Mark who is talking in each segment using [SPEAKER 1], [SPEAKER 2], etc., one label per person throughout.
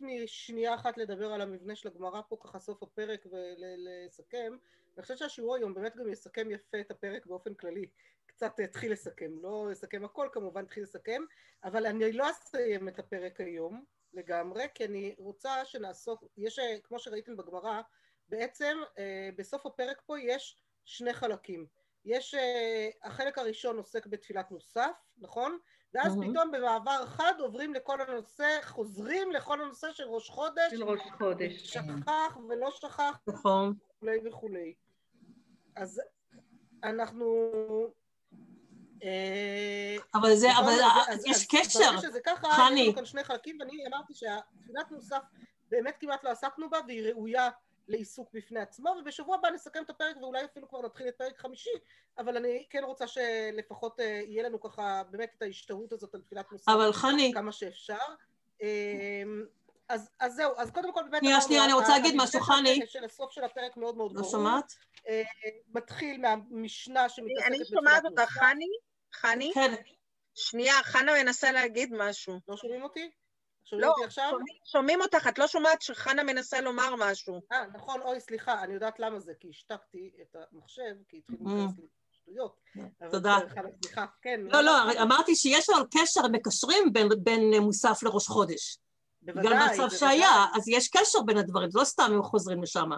[SPEAKER 1] חוץ משנייה אחת לדבר על המבנה של הגמרא פה ככה סוף הפרק ולסכם, אני חושבת שהשיעור היום באמת גם יסכם יפה את הפרק באופן כללי, קצת התחיל לסכם, לא לסכם הכל כמובן, התחיל לסכם, אבל אני לא אסיים את הפרק היום לגמרי, כי אני רוצה שנעסוק, יש, כמו שראיתם בגמרא, בעצם בסוף הפרק פה יש שני חלקים. יש, החלק הראשון עוסק בתפילת מוסף, נכון? ואז mm-hmm. פתאום במעבר חד עוברים לכל הנושא, חוזרים לכל הנושא של ראש חודש.
[SPEAKER 2] של ראש חודש.
[SPEAKER 1] שכח ולא שכח.
[SPEAKER 2] נכון.
[SPEAKER 1] וכולי וכולי. אז אנחנו...
[SPEAKER 2] אבל זה, אבל אז, יש אז, קשר,
[SPEAKER 1] חני. שזה ככה, יש לנו כאן שני חלקים, ואני אמרתי שהתפילת מוסף באמת כמעט לא עסקנו בה, והיא ראויה לעיסוק בפני עצמו, ובשבוע הבא נסכם את הפרק ואולי אפילו כבר נתחיל את פרק חמישי, אבל אני כן רוצה שלפחות אה, יהיה לנו ככה באמת את ההשתהות הזאת על תפילת מוסר.
[SPEAKER 2] אבל חני...
[SPEAKER 1] כמה שאפשר. אמ, אז, אז זהו, אז קודם כל באמת...
[SPEAKER 2] שנייה, שנייה, אני רוצה להגיד משהו, חני.
[SPEAKER 1] של הסוף של הפרק מאוד מאוד
[SPEAKER 2] ברור. לא שומעת?
[SPEAKER 1] אה, מתחיל מהמשנה שמתעסקת
[SPEAKER 3] אני שומעת אותך, חני? חני? כן. שנייה, חנה מנסה להגיד משהו.
[SPEAKER 1] לא שומעים אותי?
[SPEAKER 3] שומעים לא, אותי עכשיו? שומעים, שומעים אותך, את לא שומעת שחנה מנסה לומר משהו.
[SPEAKER 1] אה, נכון, אוי, סליחה, אני יודעת למה זה, כי השתקתי את המחשב, כי התחילו mm. להיכנס לי שטויות.
[SPEAKER 2] תודה.
[SPEAKER 1] סליחה, כן.
[SPEAKER 2] לא, לא, אמרתי שיש לנו קשר, מקשרים בין מוסף לראש חודש. בוודאי. בגלל מצב שהיה, אז יש קשר בין הדברים, לא סתם הם חוזרים לשם.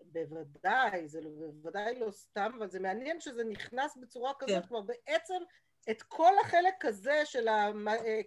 [SPEAKER 1] בוודאי, זה בוודאי לא סתם, אבל זה מעניין שזה נכנס בצורה כזאת, כן. כלומר בעצם את כל החלק הזה של אה,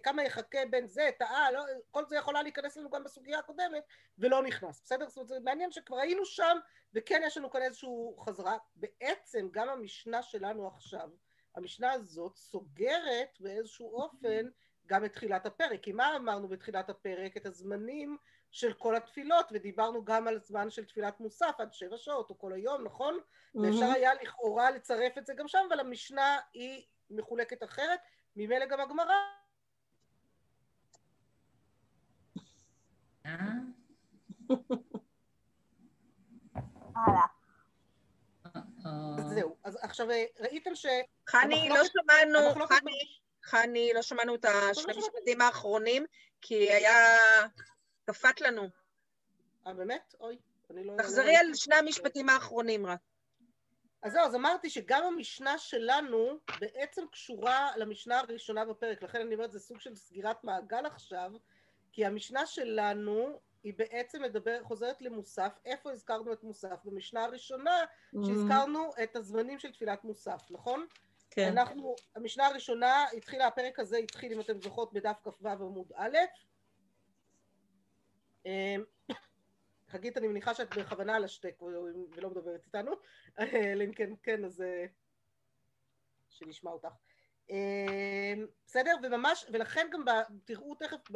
[SPEAKER 1] כמה יחכה בין זה, את האה, לא, כל זה יכולה להיכנס לנו גם בסוגיה הקודמת, ולא נכנס, בסדר? זאת אומרת, זה מעניין שכבר היינו שם, וכן יש לנו כאן איזושהי חזרה. בעצם גם המשנה שלנו עכשיו, המשנה הזאת סוגרת באיזשהו אופן גם את תחילת הפרק. כי מה אמרנו בתחילת הפרק? את הזמנים של כל התפילות, ודיברנו גם על זמן של תפילת מוסף עד שבע שעות או כל היום, נכון? Mm-hmm. ואפשר היה לכאורה לצרף את זה גם שם, אבל המשנה היא מחולקת אחרת, ממילא גם הגמרא. זהו, אז עכשיו ראיתם ש...
[SPEAKER 3] חני, לא שמענו, חני, חני, לא שמענו את השני המשפטים האחרונים, כי היה... קפט לנו.
[SPEAKER 1] אה, באמת? אוי,
[SPEAKER 3] אני לא... תחזרי על שני המשפטים האחרונים רק.
[SPEAKER 1] אז זהו, אז אמרתי שגם המשנה שלנו בעצם קשורה למשנה הראשונה בפרק, לכן אני אומרת, זה סוג של סגירת מעגל עכשיו, כי המשנה שלנו היא בעצם מדבר, חוזרת למוסף, איפה הזכרנו את מוסף? במשנה הראשונה, mm-hmm. שהזכרנו את הזמנים של תפילת מוסף, נכון? כן. אנחנו, המשנה הראשונה התחילה, הפרק הזה התחיל, אם אתם זוכרות, בדף כ"ו עמוד א', אמ, חגית, אני מניחה שאת בכוונה על השטק ולא מדברת איתנו, אלא אם כן, כן, אז אה, שנשמע אותך. אמ, בסדר? וממש, ולכן גם תראו תכף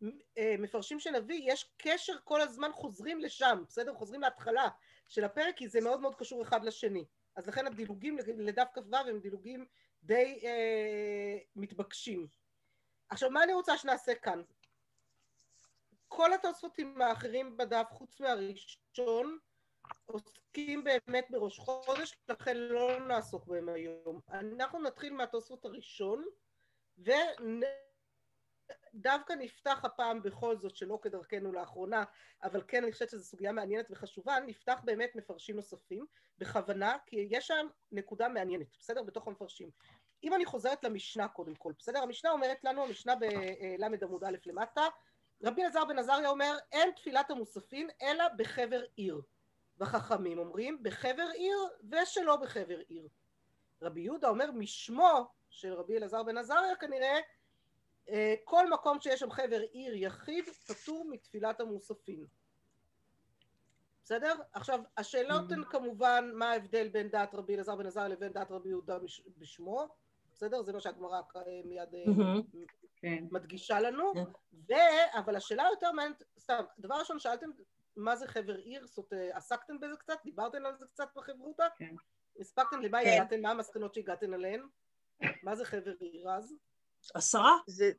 [SPEAKER 1] במפרשים אה, שנביא, יש קשר כל הזמן חוזרים לשם, בסדר? חוזרים להתחלה של הפרק, כי זה מאוד מאוד קשור אחד לשני. אז לכן הדילוגים לדף כ"ו הם דילוגים די אה, מתבקשים. עכשיו, מה אני רוצה שנעשה כאן? כל התוספותים האחרים בדף, חוץ מהראשון, עוסקים באמת בראש חודש, לכן לא נעסוק בהם היום. אנחנו נתחיל מהתוספות הראשון, ודווקא נפתח הפעם בכל זאת, שלא כדרכנו לאחרונה, אבל כן אני חושבת שזו סוגיה מעניינת וחשובה, נפתח באמת מפרשים נוספים, בכוונה, כי יש שם נקודה מעניינת, בסדר? בתוך המפרשים. אם אני חוזרת למשנה קודם כל, בסדר? המשנה אומרת לנו, המשנה בל' עמוד א' למטה, רבי אלעזר בן עזריה אומר אין תפילת המוספין אלא בחבר עיר. וחכמים אומרים בחבר עיר ושלא בחבר עיר. רבי יהודה אומר משמו של רבי אלעזר בן עזריה כנראה אה, כל מקום שיש שם חבר עיר יחיד פטור מתפילת המוספין. בסדר? עכשיו השאלות הן כמובן מה ההבדל בין דעת רבי אלעזר בן עזריה לבין דעת רבי יהודה בשמו בסדר? זה מה שהגמרא אה, מיד אה, כן. מדגישה לנו, כן. ו... אבל השאלה יותר מעניינת, סתם, דבר ראשון שאלתם מה זה חבר עיר, זאת אומרת, אה, עסקתם בזה קצת? דיברתם על זה קצת בחברותה? כן. הספקתם למה כן. הגעתם? מה המסקנות שהגעתם עליהן? מה זה חבר עיר אז?
[SPEAKER 2] עשרה?
[SPEAKER 3] זה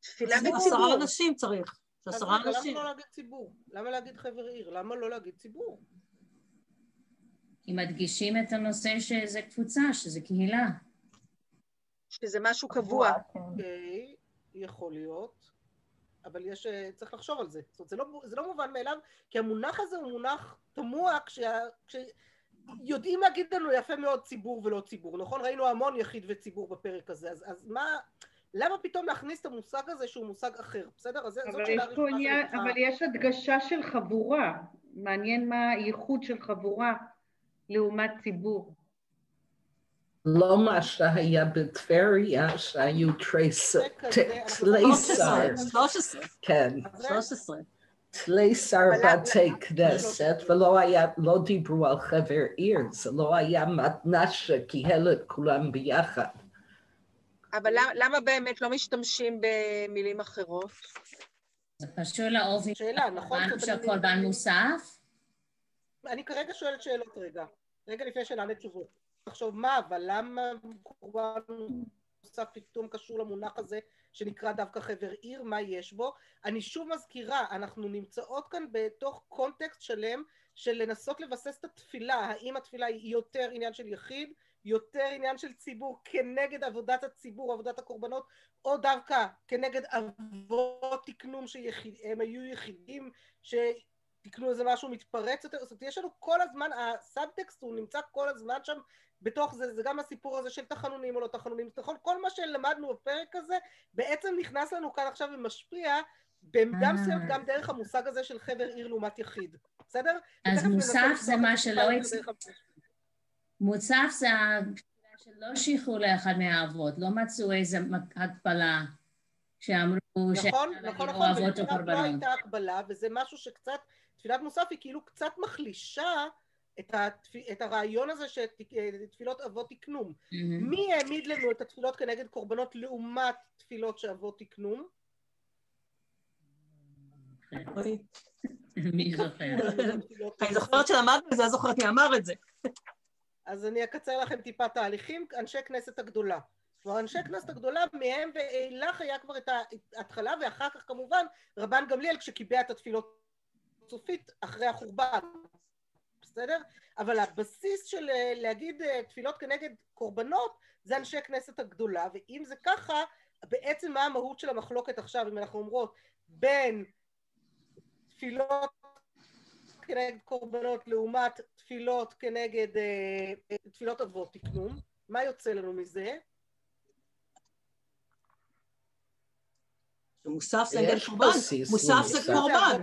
[SPEAKER 2] תפילה בציבור. עשרה אנשים צריך.
[SPEAKER 1] עשרה אנשים. למה לא להגיד ציבור? למה להגיד חבר עיר? למה לא להגיד ציבור?
[SPEAKER 4] כי מדגישים את הנושא שזה קבוצה, שזה קהילה.
[SPEAKER 3] שזה משהו קבוע.
[SPEAKER 1] אוקיי, יכול להיות. אבל יש, אה, צריך לחשוב על זה. זאת אומרת, זה לא, זה לא מובן מאליו, כי המונח הזה הוא מונח תמוה כשה... כש... יודעים להגיד לנו יפה מאוד ציבור ולא ציבור, נכון? ראינו המון יחיד וציבור בפרק הזה, אז, אז מה, למה פתאום להכניס את המושג הזה שהוא מושג אחר, בסדר? אז זאת
[SPEAKER 5] שאלה ראשונה אבל יש הדגשה של חבורה, מעניין מה הייחוד של חבורה לעומת ציבור.
[SPEAKER 6] לא מה שהיה בטבריה, שהיו תריסר.
[SPEAKER 2] 13.
[SPEAKER 6] כן.
[SPEAKER 2] 13.
[SPEAKER 6] תליסר בתי כנסת, ולא היה, לא דיברו על חבר עיר, זה לא היה מתנ"ס שקיהל את כולם ביחד.
[SPEAKER 3] אבל למה, באמת לא משתמשים במילים אחרות?
[SPEAKER 4] זה קשור לאופי
[SPEAKER 1] שאלה, נכון?
[SPEAKER 4] של קורבן מוסף?
[SPEAKER 1] אני כרגע שואלת שאלות רגע, רגע לפני שנענה תשובות. תחשוב מה, אבל למה קורבן מוסף פתאום קשור למונח הזה שנקרא דווקא חבר עיר, מה יש בו? אני שוב מזכירה, אנחנו נמצאות כאן בתוך קונטקסט שלם של לנסות לבסס את התפילה, האם התפילה היא יותר עניין של יחיד, יותר עניין של ציבור כנגד עבודת הציבור, עבודת הקורבנות, או דווקא כנגד אבות תקנום שהם היו יחידים, שתקנו איזה משהו מתפרץ יותר, זאת אומרת יש לנו כל הזמן, הסאבטקסט הוא נמצא כל הזמן שם בתוך זה, זה גם הסיפור הזה של תחנונים או לא תחנונים, נכון? כל מה שלמדנו בפרק הזה בעצם נכנס לנו כאן עכשיו ומשפיע במידה מסוימת גם דרך המושג הזה של חבר עיר לעומת יחיד, בסדר?
[SPEAKER 4] אז מוסף זה מה שלא... מוצף זה שלא שייכו לאחד מהאבות, לא מצאו איזה הקבלה שאמרו
[SPEAKER 1] נכון, נכון, נכון, או קורבנות. לא הייתה הקבלה, וזה משהו שקצת, תפילת מוסף היא כאילו קצת מחלישה את, התפ... את הרעיון הזה שתפילות אבות תקנום. Mm-hmm. מי העמיד לנו את התפילות כנגד קורבנות לעומת תפילות שאבות תקנום?
[SPEAKER 4] מי זוכר?
[SPEAKER 2] אני זוכרת שלמדנו את זה, אני זוכרת מי אמר את זה.
[SPEAKER 1] אז אני אקצר לכם טיפה תהליכים, אנשי כנסת הגדולה. כלומר, אנשי כנסת הגדולה, מהם ואילך היה כבר את ההתחלה, ואחר כך כמובן רבן גמליאל כשקיבע את התפילות סופית אחרי החורבן, בסדר? אבל הבסיס של אה, להגיד אה, תפילות כנגד קורבנות זה אנשי כנסת הגדולה, ואם זה ככה, בעצם מה המהות של המחלוקת עכשיו, אם אנחנו אומרות, בין תפילות כנגד קורבנות לעומת תפילות כנגד, אה, תפילות אבות תקנום, מה יוצא לנו מזה?
[SPEAKER 2] מוסף זה נגד קורבן, מוסף זה קורבן.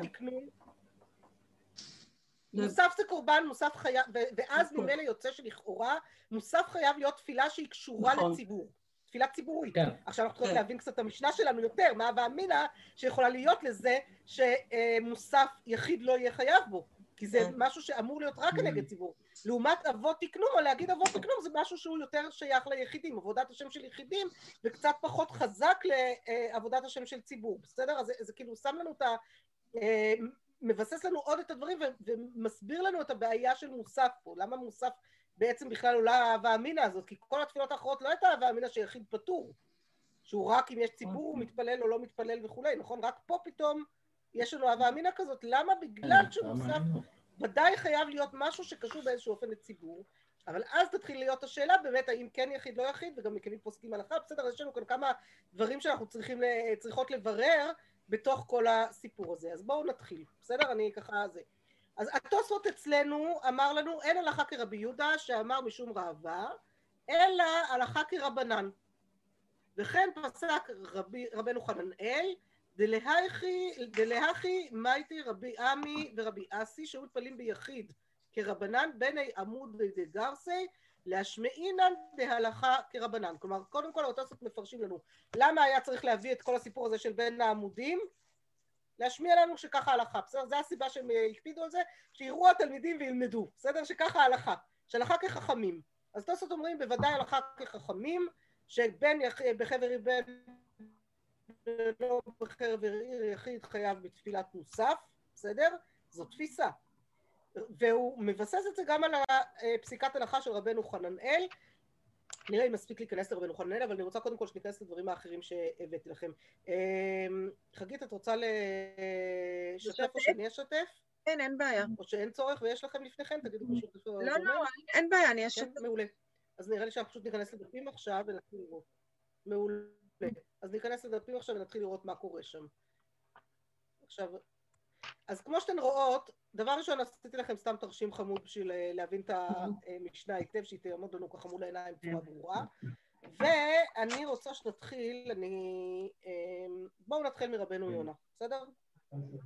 [SPEAKER 1] מוסף זה קורבן, מוסף חייב, ואז נכון. ממילא יוצא שלכאורה מוסף חייב להיות תפילה שהיא קשורה נכון. לציבור. תפילה ציבורית. כן. עכשיו אנחנו צריכים כן. להבין קצת את המשנה שלנו יותר, מה ואמינא שיכולה להיות לזה שמוסף יחיד לא יהיה חייב בו. כי זה כן. משהו שאמור להיות רק כנגד mm. ציבור. לעומת אבות תקנום, או להגיד אבות תקנום זה משהו שהוא יותר שייך ליחידים, עבודת השם של יחידים, וקצת פחות חזק לעבודת השם של ציבור, בסדר? אז זה, זה כאילו שם לנו את ה... אה, מבסס לנו עוד את הדברים ומסביר לנו את הבעיה של מוסף פה, למה מוסף בעצם בכלל עולה האהבה אמינא הזאת, כי כל התפילות האחרות לא הייתה אהבה אמינא שיחיד פטור, שהוא רק אם יש ציבור הוא אוקיי. מתפלל או לא מתפלל וכולי, נכון? רק פה פתאום יש לנו אהבה אמינא כזאת, למה? בגלל כן, שמוסף ודאי חייב להיות משהו שקשור באיזשהו אופן לציבור, אבל אז תתחיל להיות השאלה באמת האם כן יחיד לא יחיד וגם מקיימים פוסקים הלכה, בסדר, יש לנו כאן כמה דברים שאנחנו צריכים, צריכות לברר בתוך כל הסיפור הזה. אז בואו נתחיל, בסדר? אני ככה זה. אז התוספות אצלנו אמר לנו אין הלכה כרבי יהודה שאמר משום ראווה, אלא הלכה כרבנן. וכן פסק רבי, רבנו חננאל, דלהכי מייטי רבי עמי ורבי אסי שהיו מתפללים ביחיד כרבנן בני עמוד דגרסי להשמעינן בהלכה כרבנן. כלומר, קודם כל האותוסות מפרשים לנו למה היה צריך להביא את כל הסיפור הזה של בין העמודים? להשמיע לנו שככה הלכה, בסדר? זו הסיבה שהם הקפידו על זה, שיראו התלמידים וילמדו, בסדר? שככה הלכה, שהלכה כחכמים. אז תוספות אומרים בוודאי הלכה כחכמים, שבן יח... בחבר בן ולא בחבר יחיד חייב בתפילת מוסף, בסדר? זו תפיסה. והוא מבסס את זה גם על פסיקת הלכה של רבנו חננאל. נראה אם מספיק להיכנס לרבנו חננאל, אבל אני רוצה קודם כל שניכנס לדברים האחרים שהבאתי לכם. אמ, חגית, את רוצה לשתף או שאני אשתף?
[SPEAKER 3] כן, אין בעיה.
[SPEAKER 1] או שאין צורך ויש לכם לפניכם? תגידו פשוט.
[SPEAKER 3] לא, לא, אין בעיה, אני אשתף.
[SPEAKER 1] כן, מעולה. אז נראה לי שאנחנו פשוט ניכנס לדפים עכשיו ונתחיל לראות. מעולה. אז ניכנס לדפים עכשיו ונתחיל לראות מה קורה שם. עכשיו, אז כמו שאתן רואות, דבר ראשון עשיתי לכם סתם תרשים חמוד בשביל אה, להבין את המשנה היטב, שהיא תעמוד לנו ככה מול העיניים בצורה ברורה. ואני רוצה שנתחיל, אני... אמ, בואו נתחיל מרבנו יונה, בסדר?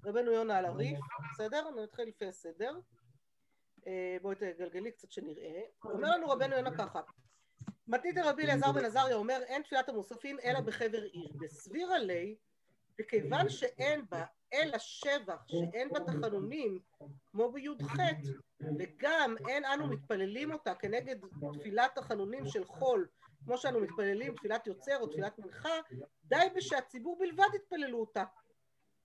[SPEAKER 1] רבנו יונה על הריף, בסדר? אני נתחיל לפי הסדר. אה, בואי תגלגלי קצת שנראה. אומר לנו רבנו יונה ככה, מתנית רבי אלעזר בן עזריה אומר אין תפילת המוספין אלא בחבר עיר. בסביר עלי, וכיוון שאין בה אלא שבח שאין בה תחנונים כמו בי"ח וגם אין אנו מתפללים אותה כנגד תפילת תחנונים של חול כמו שאנו מתפללים תפילת יוצר או תפילת מנחה די בשהציבור בלבד יתפללו אותה.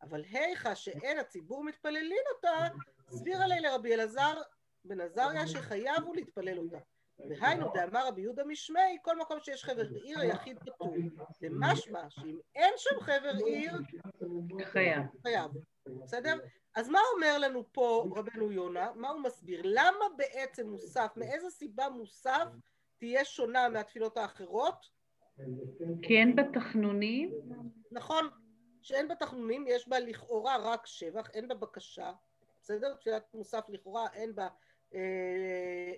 [SPEAKER 1] אבל היכא שאין הציבור מתפללים אותה סביר עלי לרבי אלעזר בן עזריה שחייב הוא להתפלל אותה והיינו דאמר רבי יהודה משמי, כל מקום שיש חבר עיר היחיד פטור. למשמע שאם אין שם חבר עיר,
[SPEAKER 5] חייב.
[SPEAKER 1] חייב. בסדר? אז מה אומר לנו פה רבנו יונה? מה הוא מסביר? למה בעצם מוסף, מאיזה סיבה מוסף תהיה שונה מהתפילות האחרות?
[SPEAKER 5] כי אין בה תחנונים?
[SPEAKER 1] נכון, שאין בה תחנונים, יש בה לכאורה רק שבח, אין בה בקשה, בסדר? תפילת מוסף לכאורה אין בה אה,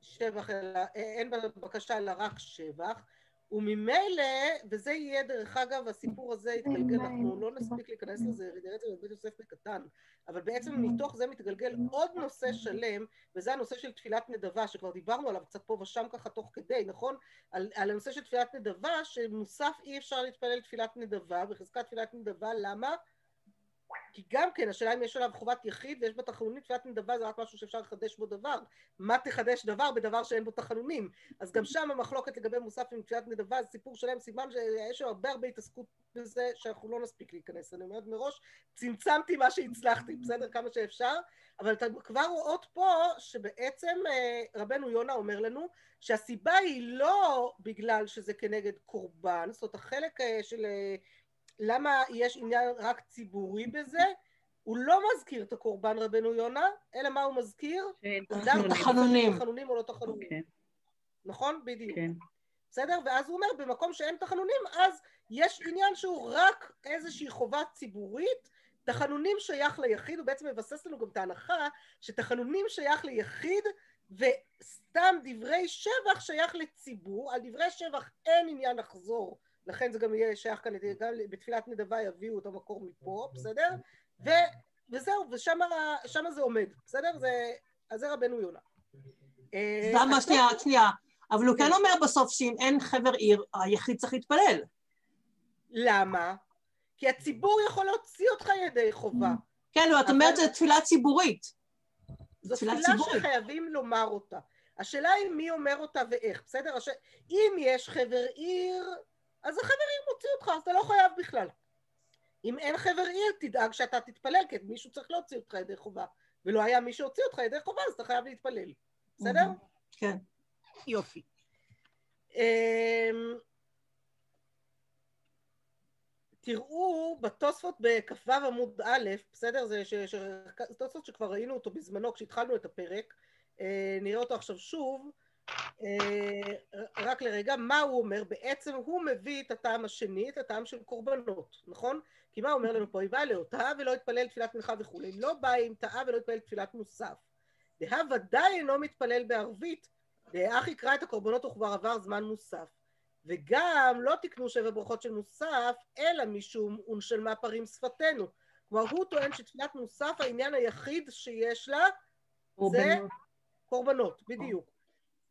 [SPEAKER 1] שבח, אלא, אין בבקשה אלא רק שבח, וממילא, וזה יהיה דרך אגב, הסיפור הזה יתגלגל, אנחנו לא נספיק להיכנס לזה, נראה את זה בבית יוסף בקטן, אבל בעצם מתוך זה מתגלגל עוד נושא שלם, וזה הנושא של תפילת נדבה, שכבר דיברנו עליו קצת פה ושם ככה תוך כדי, נכון? על, על הנושא של תפילת נדבה, שמוסף אי אפשר להתפלל תפילת נדבה, בחזקת תפילת נדבה, למה? כי גם כן, השאלה אם יש עליו חובת יחיד ויש בה תחנונים, תפילת נדבה זה רק משהו שאפשר לחדש בו דבר. מה תחדש דבר בדבר שאין בו תחנונים? אז גם שם המחלוקת לגבי מוסף עם תפילת נדבה זה סיפור שלם, סימן שיש הרבה הרבה התעסקות בזה שאנחנו לא נספיק להיכנס. אני אומרת מראש, צמצמתי מה שהצלחתי, בסדר? כמה שאפשר, אבל אתם כבר רואות פה שבעצם אה, רבנו יונה אומר לנו שהסיבה היא לא בגלל שזה כנגד קורבן, זאת אומרת החלק אה, של אה, למה יש עניין רק ציבורי בזה? הוא לא מזכיר את הקורבן רבנו יונה, אלא מה הוא מזכיר?
[SPEAKER 2] תחנונים.
[SPEAKER 1] תחנונים או לא תחנונים.
[SPEAKER 5] כן.
[SPEAKER 1] נכון? בדיוק.
[SPEAKER 5] כן.
[SPEAKER 1] בסדר? ואז הוא אומר, במקום שאין תחנונים, אז יש עניין שהוא רק איזושהי חובה ציבורית, תחנונים שייך ליחיד, הוא בעצם מבסס לנו גם את ההנחה שתחנונים שייך ליחיד וסתם דברי שבח שייך לציבור, על דברי שבח אין עניין לחזור לכן זה גם יהיה שייך כאן, גם בתפילת נדבה יביאו את המקור מפה, בסדר? ו, וזהו, ושם זה עומד, בסדר? זה, אז זה רבנו יונה.
[SPEAKER 2] אה, למה, שנייה, שנייה. אבל הוא כן, כן אומר בסוף שאם אין חבר עיר, היחיד צריך להתפלל.
[SPEAKER 1] למה? כי הציבור יכול להוציא אותך ידי חובה.
[SPEAKER 2] כן, אבל את אומרת שזו תפילה ציבורית.
[SPEAKER 1] זו תפילה, תפילה שחייבים לומר אותה. השאלה היא מי אומר אותה ואיך, בסדר? הש... אם יש חבר עיר, אז החבר עיר מוציא אותך, אז אתה לא חייב בכלל. אם אין חבר עיר, תדאג שאתה תתפלל, כי מישהו צריך להוציא אותך ידי חובה. ולא היה מי שהוציא אותך ידי חובה, אז אתה חייב להתפלל. בסדר?
[SPEAKER 2] כן.
[SPEAKER 1] יופי. אמ, תראו בתוספות בכ"ו עמוד א', בסדר? זה תוספות שכבר ראינו אותו בזמנו כשהתחלנו את הפרק, אה, נראה אותו עכשיו שוב. אה, רק לרגע, מה הוא אומר? בעצם הוא מביא את הטעם השני, את הטעם של קורבנות, נכון? כי מה הוא אומר לנו פה? היא באה לאותה ולא התפלל תפילת מנחה וכולי. לא באה עם טעה ולא התפלל תפילת מוסף. דהה ודאי אינו מתפלל בערבית, דאח יקרא את הקורבנות וכבר עבר זמן מוסף. וגם לא תקנו שבע ברכות של מוסף, אלא משום ונשלמה פרים שפתנו. כלומר, הוא טוען שתפילת מוסף, העניין היחיד שיש לה זה קורבנות, בדיוק.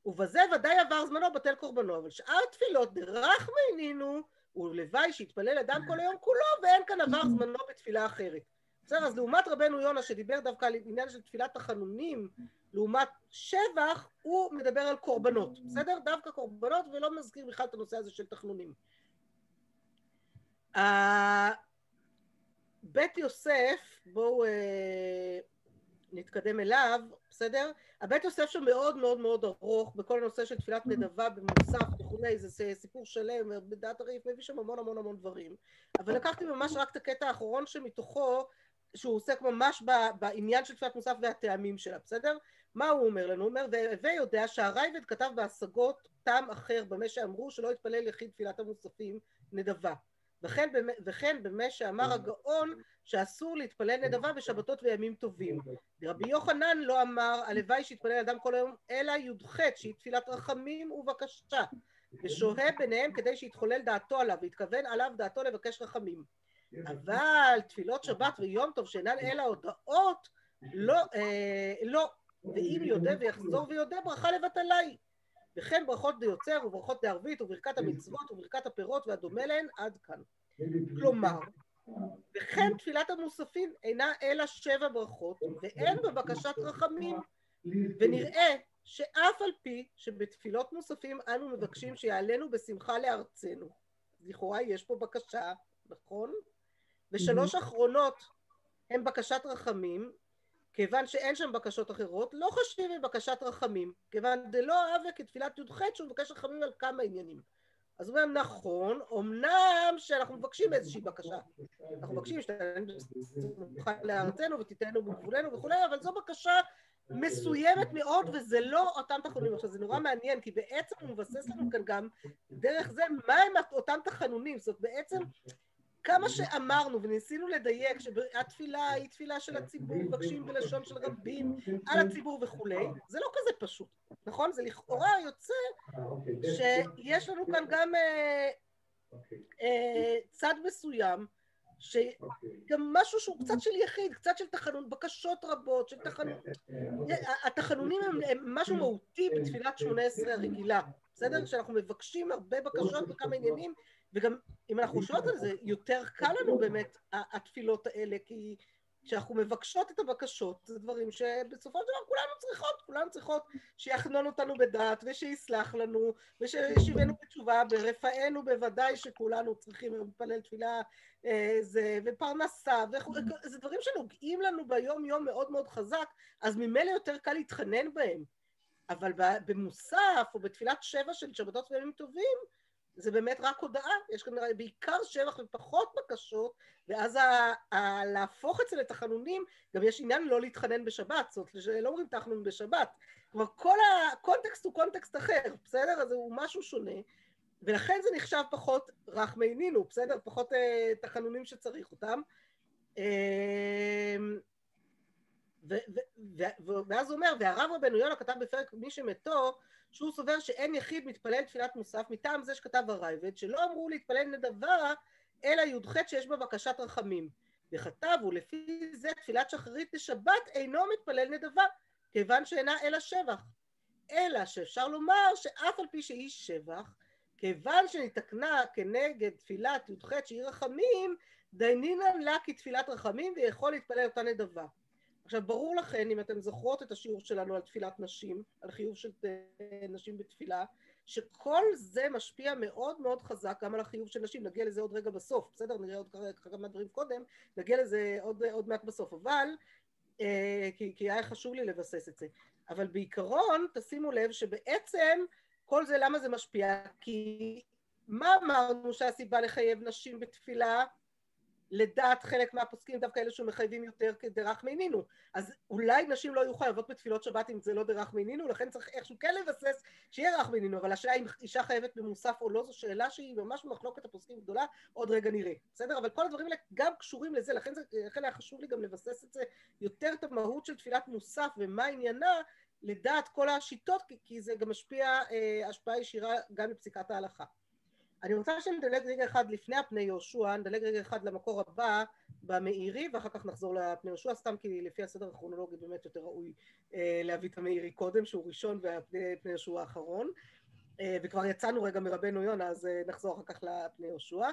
[SPEAKER 1] ובזה ודאי עבר זמנו בטל קורבנו, אבל שאר תפילות דרחמי נינו, ולוואי שיתפלל אדם כל היום כולו, ואין כאן עבר זמנו בתפילה אחרת. בסדר, אז לעומת רבנו יונה שדיבר דווקא על עניין של תפילת תחנונים, לעומת שבח, הוא מדבר על קורבנות, בסדר? דווקא קורבנות, ולא מזכיר בכלל את הנושא הזה של תחנונים. בית יוסף, בואו אה, נתקדם אליו, בסדר? הבית יוסף שם מאוד מאוד מאוד ארוך בכל הנושא של תפילת נדבה במוסף וכולי, זה סיפור שלם, בדעת הריף מביא שם המון המון המון דברים. אבל לקחתי ממש רק את הקטע האחרון שמתוכו, שהוא עוסק ממש בעניין של תפילת מוסף והטעמים שלה, בסדר? מה הוא אומר לנו? הוא אומר, והווה יודע שהרייבד כתב בהשגות טעם אחר במה שאמרו שלא יתפלל יחיד תפילת המוספים נדבה. וכן, וכן במה שאמר הגאון שאסור להתפלל נדבה בשבתות וימים טובים. רבי יוחנן לא אמר הלוואי שיתפלל אדם כל היום אלא י"ח שהיא תפילת רחמים ובקשה ושוהה ביניהם כדי שיתחולל דעתו עליו ויתכוון עליו דעתו לבקש רחמים. אבל תפילות שבת ויום טוב שאינן אלא הודעות לא, אה, לא ואם יודה ויחזור ויודה ברכה לבטלה היא וכן ברכות דיוצר וברכות דערבית וברכת המצוות וברכת הפירות והדומה להן עד כאן. כלומר, וכן תפילת המוספים אינה אלא שבע ברכות ואין בה בקשת רחמים ונראה שאף על פי שבתפילות מוספים אנו מבקשים שיעלנו בשמחה לארצנו לכאורה יש פה בקשה, נכון? ושלוש אחרונות הן בקשת רחמים כיוון שאין שם בקשות אחרות, לא חושבים בבקשת רחמים, כיוון דלא אהבה כתפילת י"ח שהוא מבקש רחמים על כמה עניינים. אז הוא אומר, נכון, אמנם שאנחנו מבקשים איזושהי בקשה. אנחנו מבקשים שתתן לארצנו ותיתנו בגבולנו וכולי, אבל זו בקשה מסוימת מאוד, וזה לא אותם תחנונים. עכשיו, זה נורא מעניין, כי בעצם הוא מבסס לנו כאן גם, דרך זה, מהם אותם תחנונים. זאת בעצם כמה שאמרנו וניסינו לדייק שהתפילה היא תפילה של הציבור, מבקשים בלשון של רבים על הציבור וכולי, זה לא כזה פשוט, נכון? זה לכאורה יוצא שיש לנו כאן גם אה, אה, צד מסוים שגם משהו שהוא קצת של יחיד, קצת של תחנון, בקשות רבות, של תחנון... התחנונים הם, הם משהו מהותי בתפילת שמונה עשרה הרגילה, בסדר? שאנחנו מבקשים הרבה בקשות וכמה עניינים וגם אם אנחנו חושבות על זה, יותר קל לנו באמת התפילות האלה, כי כשאנחנו מבקשות את הבקשות, זה דברים שבסופו של דבר כולנו צריכות, כולנו צריכות שיחנון אותנו בדעת ושיסלח לנו ושישיבנו בתשובה, ברפאנו בוודאי שכולנו צריכים להתפלל תפילה אה, זה, ופרנסה, וכו, זה דברים שנוגעים לנו ביום יום מאוד מאוד חזק, אז ממילא יותר קל להתחנן בהם. אבל במוסף או בתפילת שבע של שבתות וימים טובים, זה באמת רק הודעה, יש כנראה בעיקר שבח ופחות בקשות, ואז ה- ה- להפוך את זה לתחנונים, גם יש עניין לא להתחנן בשבת, זאת אומרת, לא אומרים תחנון בשבת, כלומר כל הקונטקסט הוא קונטקסט אחר, בסדר? אז הוא משהו שונה, ולכן זה נחשב פחות רחמי נינו, בסדר? פחות אה, תחנונים שצריך אותם. אה, ואז הוא אומר, והרב רבנו יונה כתב בפרק מי שמתו, שהוא סובר שאין יחיד מתפלל תפילת מוסף מטעם זה שכתב הרייבד שלא אמרו להתפלל נדבה אלא י"ח שיש בה בקשת רחמים. וכתב ולפי זה תפילת שחרית בשבת אינו מתפלל נדבה כיוון שאינה אלא שבח. אלא שאפשר לומר שאף על פי שהיא שבח כיוון שנתקנה כנגד תפילת י"ח שהיא רחמים דיינינן לה כתפילת רחמים ויכול להתפלל אותה נדבה עכשיו ברור לכן אם אתן זוכרות את השיעור שלנו על תפילת נשים, על חיוב של אה, נשים בתפילה, שכל זה משפיע מאוד מאוד חזק גם על החיוב של נשים, נגיע לזה עוד רגע בסוף, בסדר? נראה עוד כמה דברים קודם, נגיע לזה עוד, עוד מעט בסוף, אבל, אה, כי, כי היה חשוב לי לבסס את זה, אבל בעיקרון תשימו לב שבעצם כל זה למה זה משפיע? כי מה אמרנו שהסיבה לחייב נשים בתפילה? לדעת חלק מהפוסקים דווקא אלה שמחייבים יותר כדרך מינינו. אז אולי נשים לא יהיו חייבות בתפילות שבת אם זה לא דרך מינינו לכן צריך איכשהו כן לבסס שיהיה דרך מינינו אבל השאלה אם אישה חייבת במוסף או לא זו שאלה שהיא ממש במחלוקת הפוסקים גדולה עוד רגע נראה. בסדר? אבל כל הדברים האלה גם קשורים לזה לכן, זה, לכן היה חשוב לי גם לבסס את זה יותר את המהות של תפילת מוסף ומה עניינה לדעת כל השיטות כי, כי זה גם משפיע אה, השפעה ישירה גם בפסיקת ההלכה אני רוצה שנדלג רגע אחד לפני הפני יהושע, נדלג רגע אחד למקור הבא במאירי ואחר כך נחזור לפני יהושע, סתם כי לפי הסדר הכרונולוגי באמת יותר ראוי אה, להביא את המאירי קודם שהוא ראשון והפני יהושע האחרון אה, וכבר יצאנו רגע מרבנו יונה אז אה, נחזור אחר כך לפני יהושע.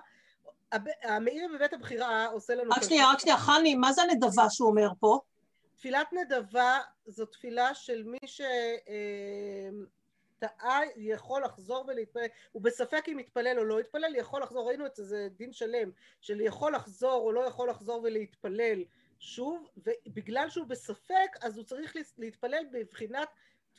[SPEAKER 1] המאירי בבית הבחירה עושה לנו...
[SPEAKER 2] רק שנייה, רק שנייה, חני, מה זה הנדבה שהוא אומר פה?
[SPEAKER 1] תפילת נדבה זו תפילה של מי ש... אה, טעה יכול לחזור ולהתפלל, הוא בספק אם יתפלל או לא יתפלל, יכול לחזור, ראינו את זה, זה דין שלם, של יכול לחזור או לא יכול לחזור ולהתפלל שוב, ובגלל שהוא בספק אז הוא צריך להתפלל בבחינת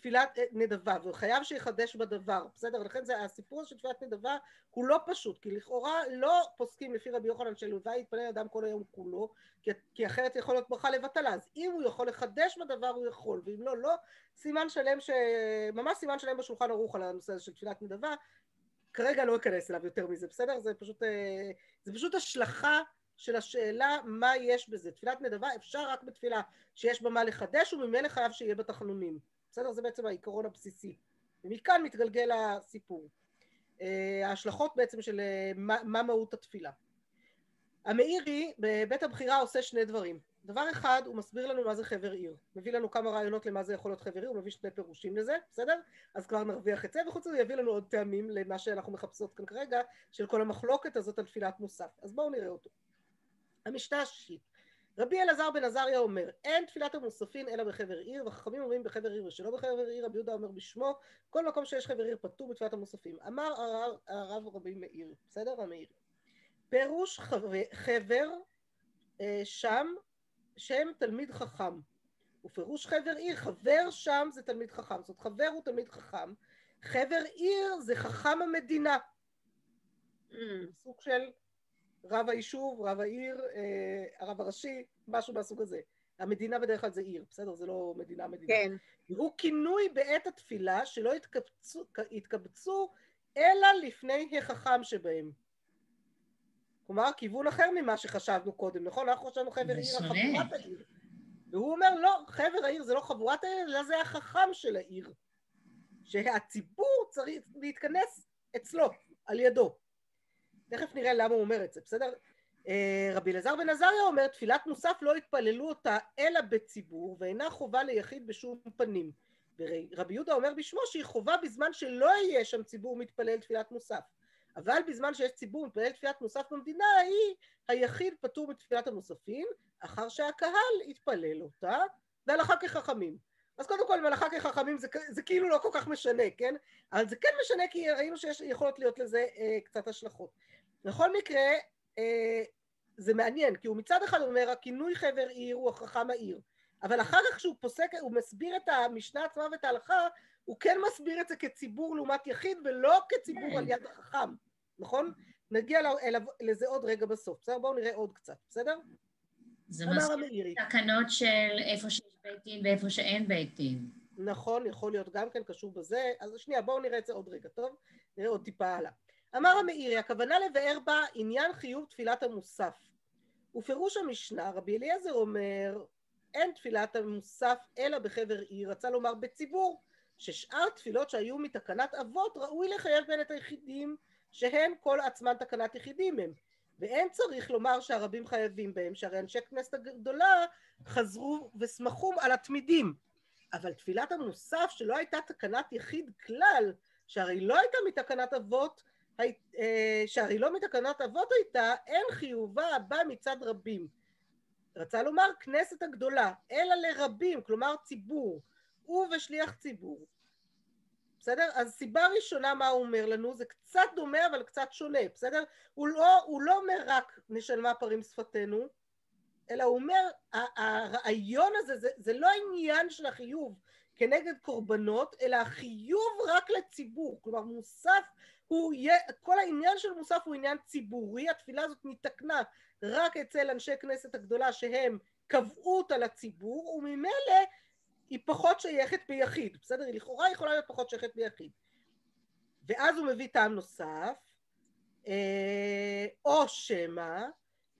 [SPEAKER 1] תפילת נדבה, והוא חייב שיחדש בדבר, בסדר? לכן זה הסיפור של תפילת נדבה הוא לא פשוט, כי לכאורה לא פוסקים לפי רבי יוחנן של הלוואי יתפלל אדם כל היום כולו, כי, כי אחרת יכול להיות ברכה לבטלה, אז אם הוא יכול לחדש בדבר הוא יכול, ואם לא, לא, סימן שלם, ש... ממש סימן שלם בשולחן ערוך על הנושא הזה של תפילת נדבה, כרגע לא אכנס אליו יותר מזה, בסדר? זה פשוט, אה, זה פשוט השלכה של השאלה מה יש בזה. תפילת נדבה אפשר רק בתפילה שיש בה מה לחדש וממילא חייב שיהיה בתחנונים. בסדר? זה בעצם העיקרון הבסיסי. ומכאן מתגלגל הסיפור. אה, ההשלכות בעצם של אה, מה, מה מהות התפילה. המאירי בבית הבחירה עושה שני דברים. דבר אחד, הוא מסביר לנו מה זה חבר עיר. מביא לנו כמה רעיונות למה זה יכול להיות חבר עיר, הוא מביא שני פירושים לזה, בסדר? אז כבר נרוויח את זה, וחוץ מזה יביא לנו עוד טעמים למה שאנחנו מחפשות כאן כרגע, של כל המחלוקת הזאת על תפילת מוסף. אז בואו נראה אותו. המשנה השישית. רבי אלעזר בן עזריה אומר, אין תפילת המוספין אלא בחבר עיר, וחכמים אומרים בחבר עיר ושלא בחבר עיר, רבי יהודה אומר בשמו, כל מקום שיש חבר עיר פטור בתפילת המוספים. אמר הרב, רבי מאיר, בסדר? המאיר. פירוש חבר, חבר אה, שם שם תלמיד חכם. ופירוש חבר עיר, חבר שם זה תלמיד חכם. זאת אומרת, חבר הוא תלמיד חכם, חבר עיר זה חכם המדינה. סוג של רב היישוב, רב העיר, אה, הרב הראשי, משהו מהסוג הזה. המדינה בדרך כלל זה עיר, בסדר? זה לא מדינה מדינה.
[SPEAKER 3] כן.
[SPEAKER 1] הוא כינוי בעת התפילה שלא יתקבצו, יתקבצו אלא לפני החכם שבהם. כלומר, כיוון אחר ממה שחשבנו קודם, נכון? אנחנו חשבנו חבר עיר, חבורת העיר. והוא אומר, לא, חבר העיר זה לא חבורת העיר, אלא זה החכם של העיר. שהציבור צריך להתכנס אצלו, על ידו. תכף נראה למה הוא אומר את זה, בסדר? אה, רבי אלעזר בן עזריה אומר, תפילת מוסף לא יתפללו אותה אלא בציבור, ואינה חובה ליחיד בשום פנים. ורבי יהודה אומר בשמו שהיא חובה בזמן שלא יהיה שם ציבור מתפלל תפילת מוסף. אבל בזמן שיש ציבור מתפלל תפילת מוסף במדינה, היא היחיד פטור מתפילת המוספים, אחר שהקהל יתפלל אותה, והלכה כחכמים. אז קודם כל, מלאכה כחכמים זה, זה כאילו לא כל כך משנה, כן? אבל זה כן משנה כי ראינו שיש יכולות להיות לזה אה, קצת השלכות. בכל מקרה, אה, זה מעניין, כי הוא מצד אחד אומר, הכינוי חבר עיר הוא החכם העיר, אבל אחר כך כשהוא פוסק, הוא מסביר את המשנה עצמה ואת ההלכה, הוא כן מסביר את זה כציבור לעומת יחיד ולא כציבור. על יד החכם, נכון? נגיע לזה עוד רגע בסוף, בסדר? בואו נראה עוד קצת, בסדר?
[SPEAKER 4] זה מזכיר תקנות של איפה שיש בית דין ואיפה שאין בית דין.
[SPEAKER 1] נכון, יכול להיות גם כן קשור בזה, אז שנייה בואו נראה את זה עוד רגע, טוב? נראה עוד טיפה הלאה. אמר המאירי, הכוונה לבאר בה עניין חיוב תפילת המוסף. ופירוש המשנה, רבי אליעזר אומר, אין תפילת המוסף אלא בחבר עיר, רצה לומר בציבור, ששאר תפילות שהיו מתקנת אבות ראוי לחייב בין את היחידים שהן כל עצמן תקנת יחידים הם. ואין צריך לומר שהרבים חייבים בהם, שהרי אנשי כנסת הגדולה חזרו וסמכו על התמידים. אבל תפילת המוסף שלא הייתה תקנת יחיד כלל, שהרי לא הייתה מתקנת אבות, שהרי לא מתקנת אבות הייתה, אין חיובה הבא מצד רבים. רצה לומר כנסת הגדולה, אלא לרבים, כלומר ציבור, הוא ושליח ציבור. בסדר? אז סיבה ראשונה מה הוא אומר לנו, זה קצת דומה אבל קצת שונה, בסדר? הוא לא, הוא לא אומר רק נשלמה פרים שפתנו, אלא הוא אומר, הרעיון הזה, זה, זה לא העניין של החיוב כנגד קורבנות, אלא החיוב רק לציבור, כלומר מוסף הוא, כל העניין של מוסף הוא עניין ציבורי, התפילה הזאת נתקנה רק אצל אנשי כנסת הגדולה שהם קבעו אותה לציבור, וממילא היא פחות שייכת ביחיד, בסדר? היא לכאורה יכולה להיות פחות שייכת ביחיד. ואז הוא מביא טעם נוסף, אה, או שמא,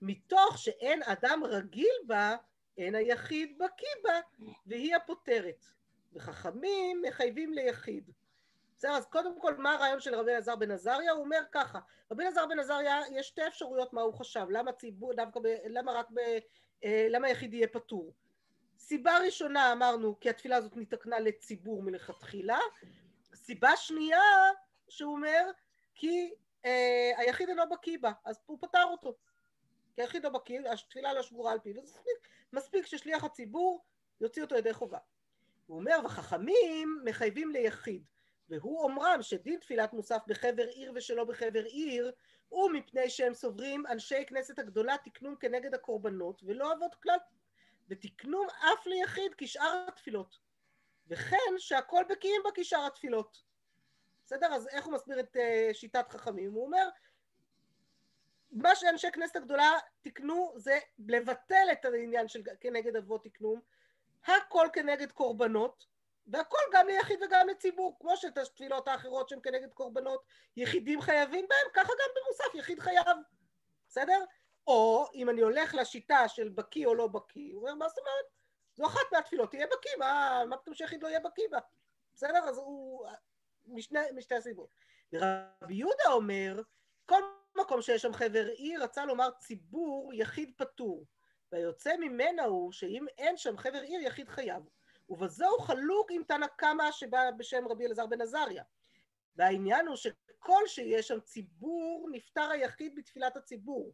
[SPEAKER 1] מתוך שאין אדם רגיל בה, אין היחיד בקיא בה, והיא הפותרת. וחכמים מחייבים ליחיד. בסדר, אז קודם כל, מה הרעיון של רבי אלעזר בן עזריה? הוא אומר ככה, רבי אלעזר בן עזריה, יש שתי אפשרויות מה הוא חשב, למה ציבור, דווקא, ב, למה רק ב... אה, למה יחיד יהיה פטור? סיבה ראשונה אמרנו כי התפילה הזאת נתקנה לציבור מלכתחילה, סיבה שנייה שהוא אומר כי אה, היחיד אינו בקיא בה, אז הוא פטר אותו. כי היחיד לא בקיא, התפילה לא שבורה על פיו, אז מספיק, מספיק ששליח הציבור יוציא אותו ידי חובה. הוא אומר, וחכמים מחייבים ליחיד, והוא אומרם שדין תפילת מוסף בחבר עיר ושלא בחבר עיר, הוא מפני שהם סוברים אנשי כנסת הגדולה תקנון כנגד הקורבנות, ולא אבות כלל ותקנום אף ליחיד כשאר התפילות. וכן שהכל בקיאים בה כשאר התפילות. בסדר? אז איך הוא מסביר את uh, שיטת חכמים? הוא אומר, מה שאנשי כנסת הגדולה תיקנו זה לבטל את העניין של כנגד אבות תקנום, הכל כנגד קורבנות, והכל גם ליחיד וגם לציבור, כמו שאת התפילות האחרות שהן כנגד קורבנות יחידים חייבים בהם, ככה גם במוסף יחיד חייב, בסדר? או אם אני הולך לשיטה של בקיא או לא בקיא, הוא אומר, מה זאת אומרת? זו אחת מהתפילות, תהיה בקיא, מה, מה פתאום שיחיד לא יהיה בקיא בה? בסדר? אז הוא... משני, משתי הסיבות. ורבי יהודה אומר, כל מקום שיש שם חבר עיר, רצה לומר ציבור יחיד פטור. והיוצא ממנה הוא שאם אין שם חבר עיר, יחיד חייב. ובזו הוא חלוק עם תנא קמא שבא בשם רבי אלעזר בן עזריה. והעניין הוא שכל שיש שם ציבור, נפטר היחיד בתפילת הציבור.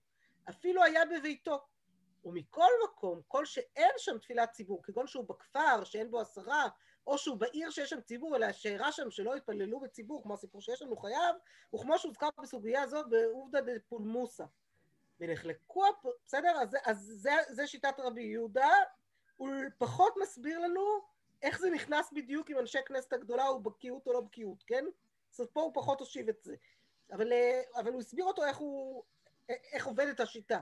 [SPEAKER 1] אפילו היה בביתו. ומכל מקום, כל שאין שם תפילת ציבור, כגון שהוא בכפר, שאין בו עשרה, או שהוא בעיר שיש שם ציבור, אלא שאירע שם שלא יתפללו בציבור, כמו הסיפור שיש לנו חייב, וכמו שהוזכר בסוגיה הזאת בעובדא דפולמוסה. ונחלקו, בסדר? אז, אז זה, זה שיטת רבי יהודה, הוא פחות מסביר לנו איך זה נכנס בדיוק עם אנשי כנסת הגדולה, הוא בקיאות או לא בקיאות, כן? אז פה הוא פחות הושיב את זה. אבל, אבל הוא הסביר אותו איך, הוא, איך עובדת השיטה.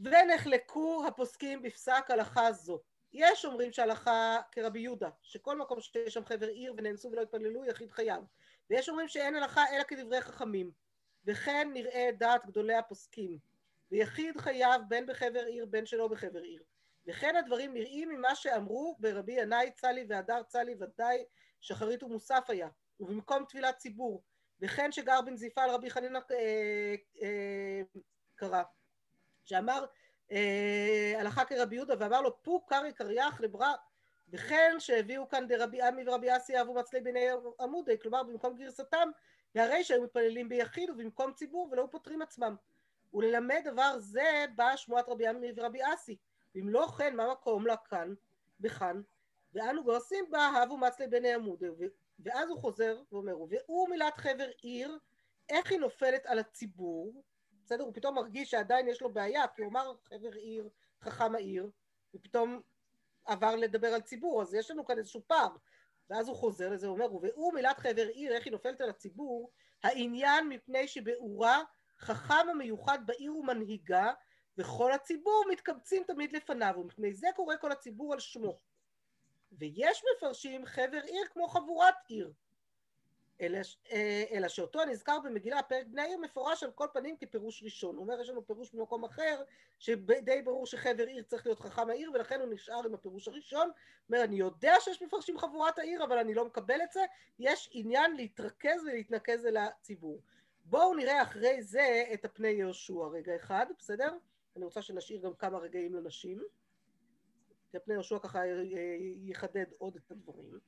[SPEAKER 1] ונחלקו הפוסקים בפסק הלכה זו. יש אומרים שהלכה כרבי יהודה, שכל מקום שיש שם חבר עיר ונאנסו ולא התפללו, יחיד חייו. ויש אומרים שאין הלכה אלא כדברי חכמים. וכן נראה דעת גדולי הפוסקים. ויחיד חייב בין בחבר עיר בין שלא בחבר עיר. וכן הדברים נראים ממה שאמרו ברבי ינאי צלי והדר צלי ודאי שחרית ומוסף היה, ובמקום תפילת ציבור. וכן שגר בנזיפה על רבי חנינא אה, אה, קרא, שאמר אה, הלכה כרבי יהודה ואמר לו פוק קרעי קריח לברא. וכן שהביאו כאן דרבי עמי ורבי אסי אבו מצלי בני עמודי כלומר במקום גרסתם והרי שהיו מתפללים ביחיד ובמקום ציבור ולא פותרים עצמם. וללמד דבר זה באה שמועת רבי עמי ורבי אסי ואם לא כן מה מקום לה כאן בכאן ואנו גורסים בה הבו מצלי בני עמודי ואז הוא חוזר ואומר והוא מילת חבר עיר איך היא נופלת על הציבור בסדר? הוא פתאום מרגיש שעדיין יש לו בעיה, כי הוא אמר חבר עיר, חכם העיר, ופתאום עבר לדבר על ציבור, אז יש לנו כאן איזשהו פער. ואז הוא חוזר לזה, הוא אומר, ובאור מילת חבר עיר, איך היא נופלת על הציבור, העניין מפני שבאורה חכם המיוחד בעיר ומנהיגה, וכל הציבור מתקבצים תמיד לפניו, ומפני זה קורא כל הציבור על שמו. ויש מפרשים חבר עיר כמו חבורת עיר, אלא, אה, אלא שאותו נזכר במגילה, פרק בני העיר, מפורש על כל פנים כפירוש ראשון. הוא אומר, יש לנו פירוש במקום אחר, שדי ברור שחבר עיר צריך להיות חכם העיר, ולכן הוא נשאר עם הפירוש הראשון. הוא אומר, אני יודע שיש מפרשים חבורת העיר, אבל אני לא מקבל את זה. יש עניין להתרכז ולהתנקז אל הציבור. בואו נראה אחרי זה את הפני יהושע רגע אחד, בסדר? אני רוצה שנשאיר גם כמה רגעים לנשים. הפני יהושע ככה יחדד עוד את הדברים.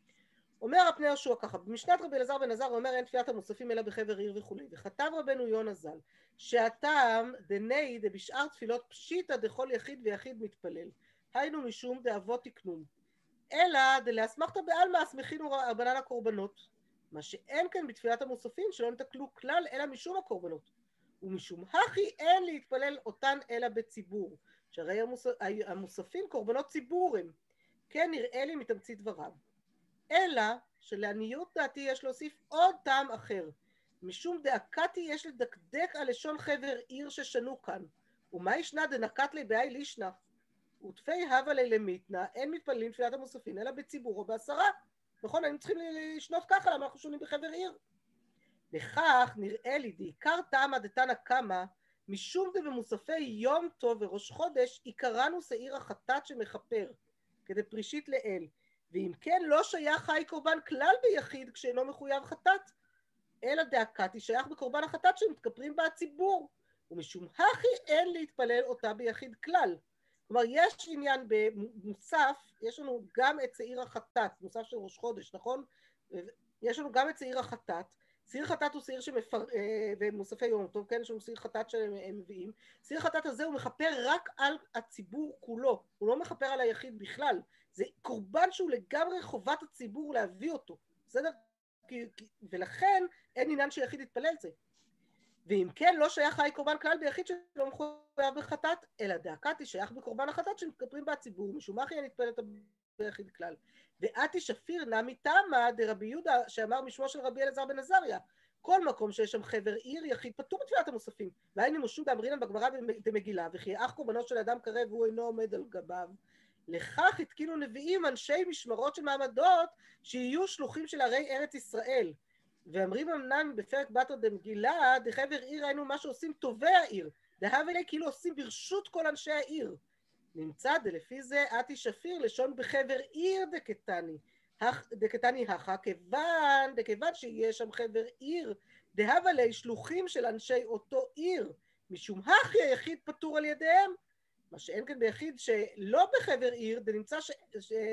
[SPEAKER 1] אומר הפני יהושע ככה, במשנת רבי אלעזר בן עזר אומר אין תפילת המוספים אלא בחבר עיר וכולי, וכתב רבנו יונה ז"ל, שהטעם דני דבשאר תפילות פשיטא דכל יחיד ויחיד מתפלל, היינו משום דאבות תקנון, אלא דלאסמכתא בעלמא אסמכינו רבנן הקורבנות, מה שאין כאן בתפילת המוספים שלא נתקלו כלל אלא משום הקורבנות, ומשום הכי אין להתפלל אותן אלא בציבור, שהרי המוס... המוספים קורבנות ציבור הם, כן נראה לי מתמצית דבריו. אלא שלעניות דעתי יש להוסיף עוד טעם אחר. משום דאקתי יש לדקדק על לשון חבר עיר ששנו כאן. ומה ישנה דנקת לי בהאי לישנא? ותפי הווה לי למיתנא, אין מתפללים תפילת המוספין, אלא בציבור או בעשרה. נכון, היינו צריכים לשנות ככה, למה אנחנו שונים בחבר עיר? וכך נראה לי דעיקר טעמא דתנא קמא, משום דבמוספי יום טוב וראש חודש, עיקרנו שעיר החטאת שמכפר, כדי פרישית לאל. ואם כן לא שייך חי קורבן כלל ביחיד כשאינו מחויב חטאת, אלא דאקתי שייך בקורבן החטאת שמתכפרים בה הציבור, ומשום הכי אין להתפלל אותה ביחיד כלל. כלומר, יש עניין במוסף, יש לנו גם את שעיר החטאת, מוסף של ראש חודש, נכון? יש לנו גם את שעיר החטאת, שעיר חטאת הוא שעיר שמפר... אה, ומוספי יום טוב, כן? לנו שעיר חטאת שהם מביאים. שעיר חטאת הזה הוא מכפר רק על הציבור כולו, הוא לא מכפר על היחיד בכלל. זה קורבן שהוא לגמרי חובת הציבור להביא אותו, בסדר? כי, ולכן אין עניין שיחיד יתפלל זה. ואם כן, לא שייך חי קורבן כלל ביחיד שלא מחויב בחטאת, אלא דאקתי שייך בקורבן החטאת שמתכפרים בציבור, משום מה חייה נתפלת ביחיד כלל. ואתי שפיר נמי תמה דרבי יהודה, שאמר משמו של רבי אלעזר בן עזריה, כל מקום שיש שם חבר עיר יחיד פטור בתפילת המוספים. והיינו מושו באמרינן בגמרא דמגילה, וכי אח קורבנו של אדם קרב והוא אינו עומד על גביו, לכך התקינו נביאים אנשי משמרות של מעמדות שיהיו שלוחים של ערי ארץ ישראל. ואמרים אמנם בפרק בתר דמגילה, דחבר עיר היינו מה שעושים טובי העיר. דהבה לי כאילו עושים ברשות כל אנשי העיר. נמצא דלפי זה אתי שפיר לשון בחבר עיר דקטני. דקטני הכה, כיוון, דכיוון שיש שם חבר עיר, דהבה לי שלוחים של אנשי אותו עיר, משום הכי היחיד פטור על ידיהם, מה שאין כאן ביחיד שלא בחבר עיר, דנמצא, ש...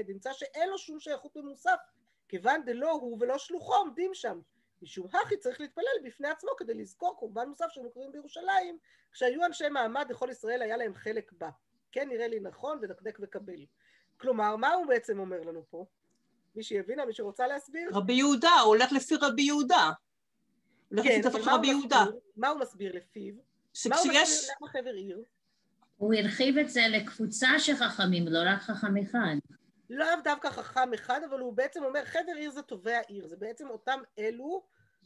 [SPEAKER 1] דנמצא שאין לו שום שייכות במוסף, כיוון דלא הוא ולא שלוחו עומדים שם. משום הכי צריך להתפלל בפני עצמו כדי לזכור קורבן מוסף שמקריבים בירושלים, כשהיו אנשי מעמד לכל ישראל היה להם חלק בה. כן נראה לי נכון ודקדק וקבל. כלומר, מה הוא בעצם אומר לנו פה? מי שיבינה, מי שרוצה להסביר?
[SPEAKER 2] רבי יהודה, הוא הולך לפי רבי יהודה. הולך
[SPEAKER 1] כן,
[SPEAKER 2] לפי
[SPEAKER 1] מה הוא
[SPEAKER 2] רבי יהודה.
[SPEAKER 1] מסביר? מה הוא מסביר לפיו? מה הוא
[SPEAKER 2] שכשיש...
[SPEAKER 1] מסביר למה חבר עיר?
[SPEAKER 4] הוא הרחיב את זה לקבוצה של חכמים, לא רק חכם אחד.
[SPEAKER 1] לאו דווקא חכם אחד, אבל הוא בעצם אומר, חבר עיר זה טובי העיר, זה בעצם אותם אלו,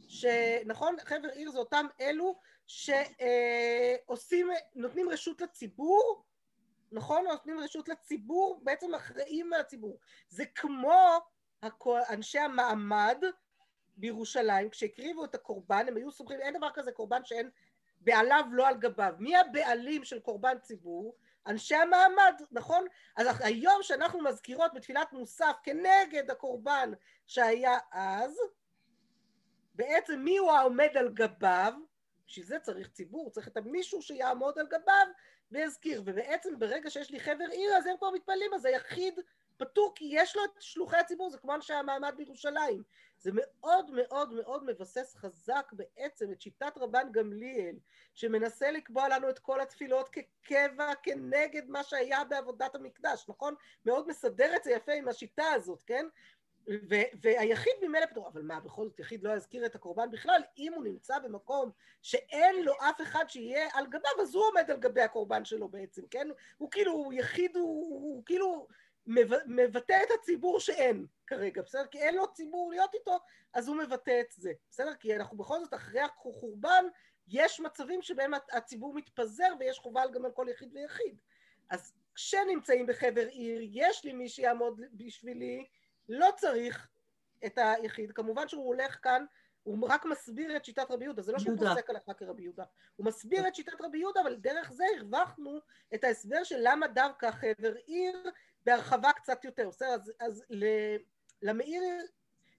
[SPEAKER 1] שנכון, חבר עיר זה אותם אלו שעושים, נותנים רשות לציבור, נכון? נותנים רשות לציבור, בעצם אחראים על הציבור. זה כמו אנשי המעמד בירושלים, כשהקריבו את הקורבן, הם היו סומכים, אין דבר כזה קורבן שאין בעליו לא על גביו. מי הבעלים של קורבן ציבור? אנשי המעמד, נכון? אז היום שאנחנו מזכירות בתפילת מוסף כנגד הקורבן שהיה אז, בעצם מי הוא העומד על גביו? בשביל זה צריך ציבור, צריך את המישהו שיעמוד על גביו ויזכיר. ובעצם ברגע שיש לי חבר עיר, אז הם כבר מתפללים, אז היחיד פטור, כי יש לו את שלוחי הציבור, זה כמו אנשי המעמד בירושלים. זה מאוד מאוד מאוד מבסס חזק בעצם את שיטת רבן גמליאל, שמנסה לקבוע לנו את כל התפילות כקבע כנגד מה שהיה בעבודת המקדש, נכון? מאוד מסדר את זה יפה עם השיטה הזאת, כן? והיחיד ממילא פטור, אבל מה, בכל זאת יחיד לא יזכיר את הקורבן בכלל? אם הוא נמצא במקום שאין לו אף אחד שיהיה על גביו, אז הוא עומד על גבי הקורבן שלו בעצם, כן? הוא כאילו, יחיד, הוא, הוא, כאילו מב- מבטא את הציבור שאין כרגע, בסדר? כי אין לו ציבור להיות איתו, אז הוא מבטא את זה, בסדר? כי אנחנו בכל זאת אחרי החורבן, יש מצבים שבהם הציבור מתפזר ויש חובה גם על כל יחיד ויחיד. אז כשנמצאים בחבר עיר, יש לי מי שיעמוד בשבילי, לא צריך את היחיד. כמובן שהוא הולך כאן, הוא רק מסביר את שיטת רבי יהודה, זה לא שהוא. פוסק הלכה כרבי יהודה. הוא מסביר את שיטת רבי יהודה, אבל דרך זה הרווחנו את ההסבר של למה דווקא חבר עיר בהרחבה קצת יותר. בסדר? אז, אז למאיר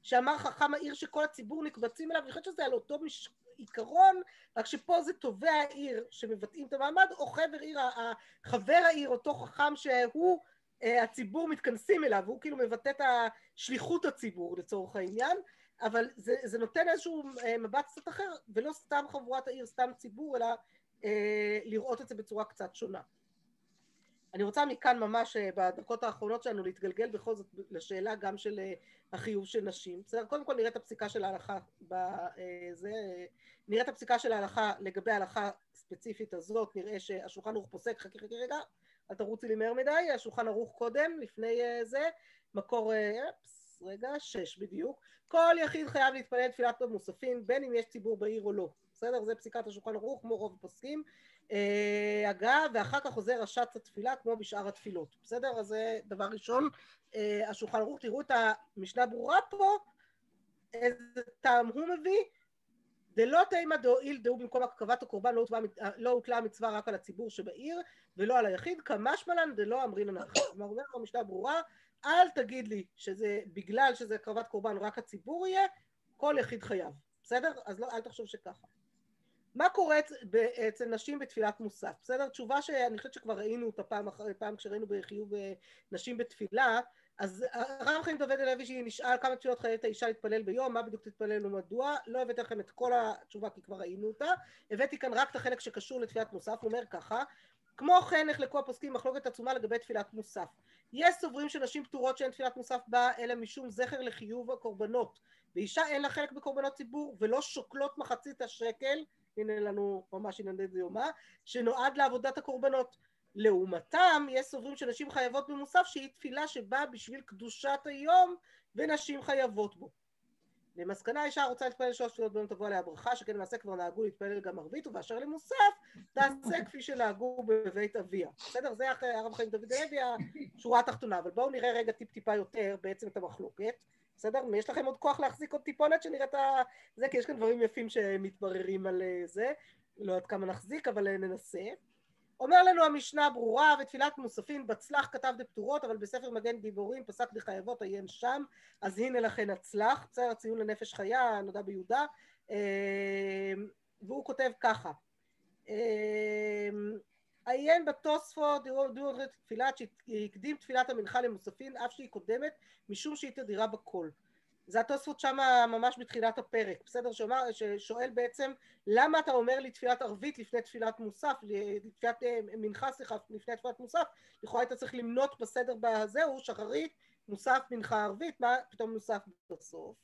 [SPEAKER 1] שאמר חכם העיר שכל הציבור נקבצים אליו, אני חושבת שזה על אותו מש... עיקרון, רק שפה זה טובי העיר שמבטאים את המעמד, או חבר עיר, חבר העיר, אותו חכם שהוא, הציבור מתכנסים אליו, הוא כאילו מבטא את שליחות הציבור לצורך העניין, אבל זה, זה נותן איזשהו אה, מבט קצת אחר, ולא סתם חבורת העיר, סתם ציבור, אלא אה, לראות את זה בצורה קצת שונה. אני רוצה מכאן ממש אה, בדקות האחרונות שלנו להתגלגל בכל זאת לשאלה גם של אה, החיוב של נשים. בסדר? קודם כל נראה את הפסיקה של ההלכה בזה, נראה את הפסיקה של ההלכה לגבי ההלכה הספציפית הזאת, נראה שהשולחן ערוך פוסק, חכי חכי רגע, אל תרוצי לי מהר מדי, השולחן ערוך קודם, לפני אה, זה, מקור, אה, אפס, רגע, שש בדיוק. כל יחיד חייב להתפלל תפילת מוספים, בין אם יש ציבור בעיר או לא. בסדר? זה פסיקת השולחן ערוך, כמו רוב הפוסקים. אה, אגב, ואחר כך חוזר רש"ץ התפילה כמו בשאר התפילות. בסדר? אז זה דבר ראשון, השולחן ערוך, תראו את המשנה ברורה פה, איזה טעם הוא מביא. דלא תימא דהואיל דהו במקום הקרבת הקורבן לא הוטלה- לא הוטלה המצווה רק על הציבור שבעיר ולא על היחיד, כמשמע לן דלא אמרינן אחי. כלומר, אומר לו משנה ברורה, אל תגיד לי שזה בגלל שזה הקרבת קורבן רק הציבור יהיה, כל יחיד חייב. בסדר? אז לא, אל תחשוב שככה. מה קורה אצל נשים בתפילת מוסף? בסדר? תשובה שאני חושבת שכבר ראינו אותה פעם אחרי פעם כשראינו בחיוב אה, נשים בתפילה, אז הרב חיים דוד הלוי נשאל כמה תפילות חייבת האישה להתפלל ביום, מה בדיוק תתפלל ומדוע, לא הבאתי לכם את כל התשובה כי כבר ראינו אותה, הבאתי כאן רק את החלק שקשור לתפילת מוסף, הוא אומר ככה, כמו כן נחלקו הפוסקים מחלוקת עצומה לגבי תפילת מוסף. יש סוברים שנשים פטורות שאין תפילת מוסף בה אלא משום זכר לחיוב הקורבנות, ואישה אין לה חלק בקורבנות ציבור ולא שוקלות מחצית השקל, הנה לנו ממש ענייני דיומה, שנועד לעבודת הקורבנות. לעומתם, יש סוברים שנשים חייבות במוסף שהיא תפילה שבאה בשביל קדושת היום ונשים חייבות בו. למסקנה האישה רוצה להתפלל שלוש תפילות ביום תבוא עליה ברכה, שכן למעשה כבר נהגו להתפלל גם ערבית, ובאשר למוסף, תעשה כפי שנהגו בבית אביה. בסדר? זה אחרי הרב חיים דוד הלוי, השורה התחתונה. אבל בואו נראה רגע טיפ טיפה יותר בעצם את המחלוקת. בסדר? יש לכם עוד כוח להחזיק עוד טיפונת ה... זה, כי יש כאן דברים יפים שמתבררים על אה, זה. לא יודעת כמה נחזיק, אבל אה, ננסה. אומר לנו המשנה ברורה, ותפילת מוספין בצלח כתב דפטורות, אבל בספר מגן גיבורים פסק דחייבות עיין שם, אז הנה לכן הצלח, בסדר, הציון לנפש חיה, נודע ביהודה, אה, והוא כותב ככה, אה, עיין בתוספות דירות תפילת שהקדים תפילת המנחה למוספין אף שהיא קודמת משום שהיא תדירה בכל זה התוספות שם ממש בתחילת הפרק, בסדר? שאומר, ששואל בעצם למה אתה אומר לי תפילת ערבית לפני תפילת מוסף, תפילת אה, מנחה סליחה לפני תפילת מוסף, לכאורה היית צריך למנות בסדר בזהו, שחרית, מוסף, מנחה ערבית, מה פתאום מוסף בסוף?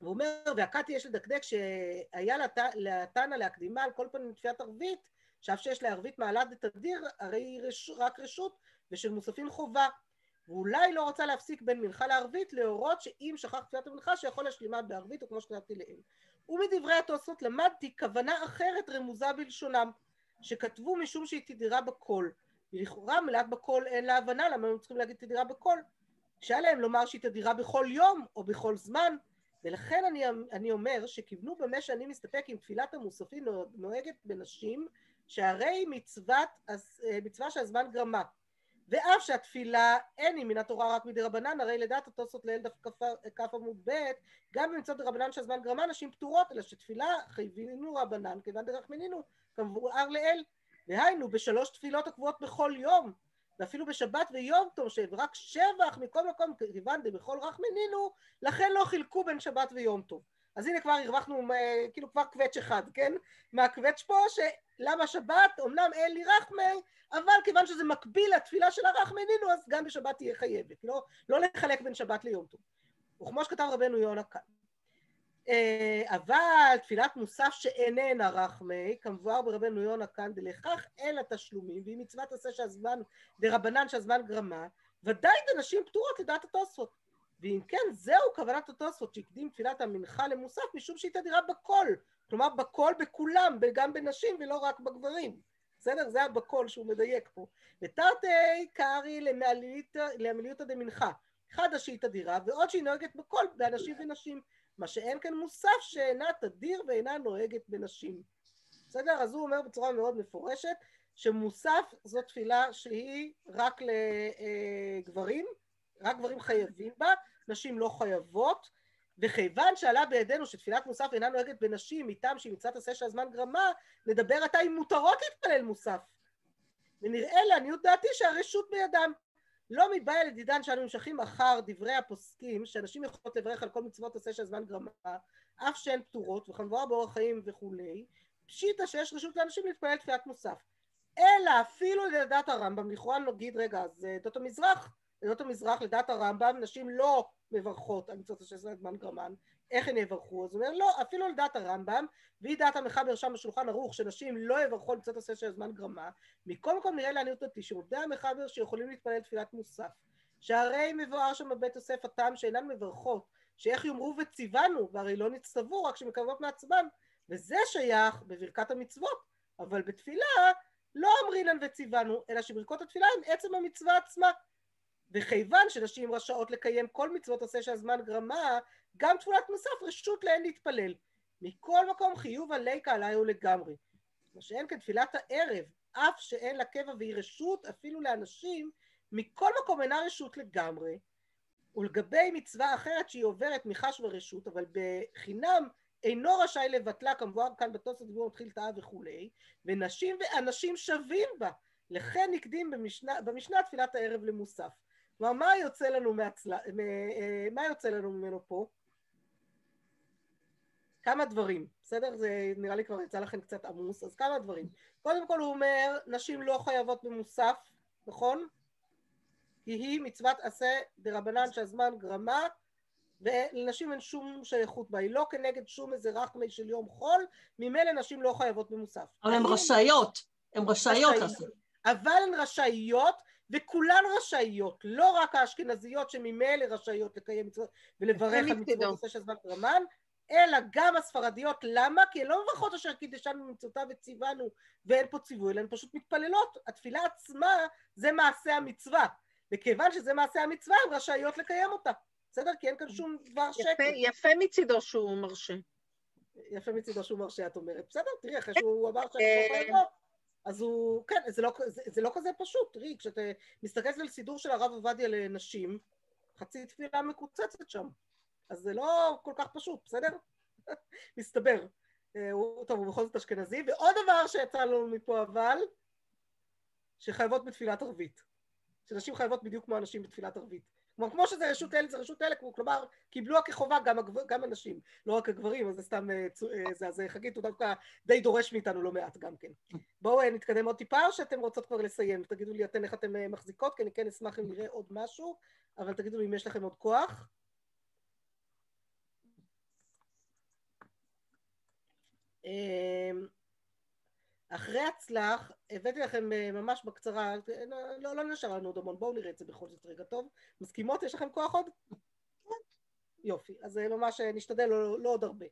[SPEAKER 1] והוא אומר, והקאטי יש לדקדק שהיה לתנא להקדימה על כל פנים תפילת ערבית, שאף שיש לערבית מעלת דתדיר, הרי היא רש, רק רשות, ושל מוספים חובה. ואולי לא רוצה להפסיק בין מנחה לערבית להורות שאם שכח תפילת המנחה שיכול להשלימה בערבית או כמו שכתבתי לעיל. ומדברי התוספות למדתי כוונה אחרת רמוזה בלשונם שכתבו משום שהיא תדירה בקול. ולכאורה מילת בקול אין לה הבנה למה הם צריכים להגיד תדירה בקול. שהיה להם לומר שהיא תדירה בכל יום או בכל זמן ולכן אני, אני אומר שכיוונו במה שאני מסתפק עם תפילת המוספים נוהגת בנשים שהרי מצוות, מצווה שהזמן גרמה ואף שהתפילה אין היא מן התורה רק מדי רבנן, הרי לדעת התוספות לאל דף כף עמוד ב', גם במצוות דרבנן שהזמן גרמה נשים פטורות, אלא שתפילה חייבינו רבנן, כיוון דרחמנינו, כמבואר לאל. והיינו, בשלוש תפילות הקבועות בכל יום, ואפילו בשבת ויום טוב, שרק שבח מכל מקום, כיוון דבכל רחמנינו, לכן לא חילקו בין שבת ויום טוב. אז הנה כבר הרווחנו אה, כאילו כבר קווץ' אחד, כן? מהקווץ' פה, שלמה שבת, אמנם אין לי רחמי, אבל כיוון שזה מקביל לתפילה של הרחמנינו, אז גם בשבת תהיה חייבת, לא, לא לחלק בין שבת ליום טוב. וכמו שכתב רבנו יונה כאן. אה, אבל תפילת מוסף שאיננה רחמי, כמבואר ברבנו יונה כאן, דלכך אין לה תשלומים, והיא מצוות עשה שהזמן, דרבנן שהזמן גרמה, ודאי דנשים פטורות לדעת התוספות. ואם כן, זהו כוונת התוספות שהקדים תפילת המנחה למוסף, משום שהיא תדירה בכל. כלומר, בכל בכולם, גם בנשים ולא רק בגברים. בסדר? זה הבקול שהוא מדייק פה. ותרתי קרעי למעליותא דמנחה. חדא שהיא תדירה, ועוד שהיא נוהגת בכל, באנשים ונשים. מה שאין כאן מוסף שאינה תדיר ואינה נוהגת בנשים. בסדר? אז הוא אומר בצורה מאוד מפורשת שמוסף זו תפילה שהיא רק לגברים, רק גברים חייבים בה, נשים לא חייבות, וכיוון שעלה בידינו שתפילת מוסף אינה נוהגת בנשים מטעם שהיא מצוות עשה שהזמן גרמה, נדבר עתה אם מותרות להתפלל מוסף. ונראה לעניות דעתי שהרשות בידם. לא מבעיה לדידן שאנו נמשכים אחר דברי הפוסקים, שאנשים יכולות לברך על כל מצוות עשה שהזמן גרמה, אף שהן פטורות, וכמובן באורח חיים וכולי, פשיטא שיש רשות לאנשים להתפלל תפילת מוסף. אלא אפילו לדעת הרמב"ם, לכאורה נגיד, רגע, אז דעות המזרח, דעות המזרח לדעת הרמב"ם, נשים לא מברכות על מצוות השש זמן גרמן, איך הן יברכו? אז הוא אומר לא, אפילו לדעת הרמב"ם, והיא דעת המחבר שם בשולחן ערוך, שנשים לא יברכו על מצוות השש זמן גרמה, מקום נראה לעניות דעתי שעובדי המחבר שיכולים להתפלל תפילת מוסף, שהרי מבואר שם בבית יוסף הטעם שאינן מברכות, שאיך יאמרו וציוונו, והרי לא נצטוו רק שמקרבות מעצמן, וזה שייך בברכת המצוות, אבל בתפילה לא אמרינן וציוונו, אלא שברכות התפילה הן עצם המצווה עצמה. וכיוון שנשים רשאות לקיים כל מצוות עשה שהזמן גרמה, גם תפולת מוסף רשות להן להתפלל. מכל מקום חיוב הליקה עליי הוא לגמרי. מה שאין כתפילת הערב, אף שאין לה קבע והיא רשות אפילו לאנשים, מכל מקום אינה רשות לגמרי. ולגבי מצווה אחרת שהיא עוברת מחש ורשות, אבל בחינם אינו רשאי לבטלה, כמובן כאן בתוספות דיבור מתחיל טעה וכולי, ונשים ואנשים שווים בה. לכן הקדים במשנה, במשנה תפילת הערב למוסף. כלומר, מה יוצא לנו, מהצל... אה, מה יוצא לנו ממנו פה? כמה דברים, בסדר? זה נראה לי כבר יצא לכם קצת עמוס, אז כמה דברים. קודם כל הוא אומר, נשים לא חייבות במוסף, נכון? כי היא מצוות עשה דרבנן שהזמן גרמה, ולנשים אין שום שייכות בה, היא לא כנגד שום איזה רחמי של יום חול, ממילא נשים לא חייבות במוסף.
[SPEAKER 2] אבל הן רשאיות, הן רשאיות לעשות.
[SPEAKER 1] אבל הן רשאיות, וכולן רשאיות, לא רק האשכנזיות שממילא רשאיות לקיים מצוות ולברך על מצוות עושה של זמן רמן, אלא גם הספרדיות, למה? כי הן לא מברכות אשר קידשנו מצוותיו וציוונו ואין פה ציווי, אלא הן פשוט מתפללות. התפילה עצמה זה מעשה המצווה, וכיוון שזה מעשה המצווה הן רשאיות לקיים אותה, בסדר? כי אין כאן שום דבר שקר.
[SPEAKER 3] יפה מצידו שהוא מרשה.
[SPEAKER 1] יפה מצידו שהוא מרשה, את אומרת. בסדר, תראי, אחרי שהוא אמר שאני לא יכולה אז הוא, כן, זה לא, זה, זה לא כזה פשוט, תראי, כשאתה מסתכלת על סידור של הרב עובדיה לנשים, חצי תפילה מקוצצת שם, אז זה לא כל כך פשוט, בסדר? מסתבר. אה, הוא, טוב, הוא בכל זאת אשכנזי, ועוד דבר שיצא לנו מפה אבל, שחייבות בתפילת ערבית. שנשים חייבות בדיוק כמו אנשים בתפילת ערבית. כלומר, כמו שזה רשות אלה, זה רשות אלה, כלומר, קיבלוה כחובה גם, הגבר, גם הנשים, לא רק הגברים, אז זה סתם, אה, אה, זה, אז חגית הוא דווקא די דורש מאיתנו לא מעט גם כן. בואו אה, נתקדם עוד טיפה, או שאתם רוצות כבר לסיים? תגידו לי אתן איך אתן מחזיקות, כי אני כן אשמח אם נראה עוד משהו, אבל תגידו לי אם יש לכם עוד כוח. אחרי הצלח, הבאתי לכם אה, ממש בקצרה, לא, לא נשאר לנו עוד המון, בואו נראה את זה בכל זאת רגע טוב. מסכימות? יש לכם כוח עוד? יופי, אז אה, ממש אה, נשתדל לא, לא עוד הרבה.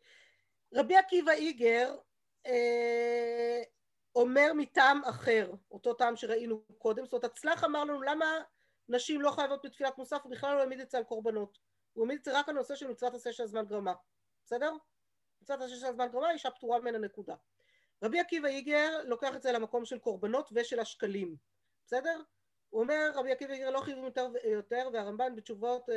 [SPEAKER 1] רבי עקיבא איגר אה, אומר מטעם אחר, אותו טעם שראינו קודם, זאת אומרת הצלח אמר לנו למה נשים לא חייבות בתפילת מוסף, הוא בכלל לא העמיד את זה על קורבנות, הוא העמיד את זה רק על נושא של מצוות עשה של הזמן גרמה, בסדר? מצוות עשה של הזמן גרמה, אישה פטורה ממנה נקודה. רבי עקיבא איגר לוקח את זה למקום של קורבנות ושל השקלים, בסדר? הוא אומר רבי עקיבא איגר לא חייבים יותר ויותר והרמב"ן בתשובות אה,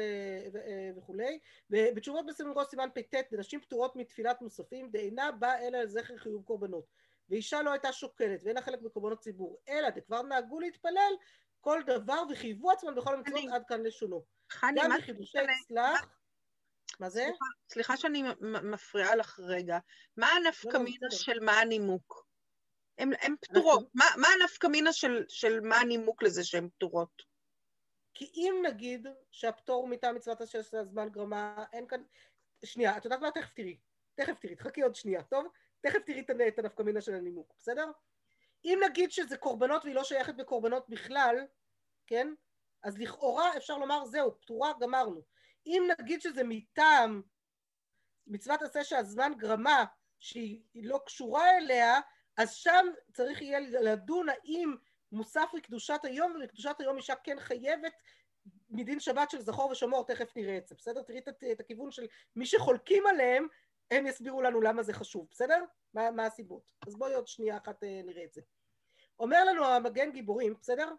[SPEAKER 1] אה, וכולי ובתשובות בסמינגו סימן פט נשים פטורות מתפילת מוספים דאינה באה אלא לזכר חיוב קורבנות ואישה לא הייתה שוקלת ואין לה חלק בקורבנות ציבור אלא דכבר נהגו להתפלל כל דבר וחייבו עצמם בכל המצוות עד כאן לשונו גם בחידושי צלח מה זה?
[SPEAKER 3] סליחה, סליחה שאני מפריעה לך רגע. מה הנפקא מינה לא, של מה הנימוק? הן פטורות. מה, מה הנפקא מינה של, של מה הנימוק לזה שהן פטורות?
[SPEAKER 1] כי אם נגיד שהפטור מטעם מצוות השש של הזמן גרמה, אין כאן... שנייה, את יודעת מה? תכף תראי. תכף תראי, תחכי עוד שנייה, טוב? תכף תראי את הנפקא מינה של הנימוק, בסדר? אם נגיד שזה קורבנות והיא לא שייכת בקורבנות בכלל, כן? אז לכאורה אפשר לומר זהו, פטורה, גמרנו. אם נגיד שזה מטעם מצוות עשה שהזמן גרמה שהיא לא קשורה אליה, אז שם צריך יהיה לדון האם מוסף לקדושת היום, ולקדושת היום אישה כן חייבת מדין שבת של זכור ושמור, תכף נראה את זה, בסדר? תראי את, הכיוון של מי שחולקים עליהם, הם יסבירו לנו למה זה חשוב, בסדר? מה, מה הסיבות. אז בואי עוד שנייה אחת אה, נראה את זה. אומר לנו המגן גיבורים, בסדר?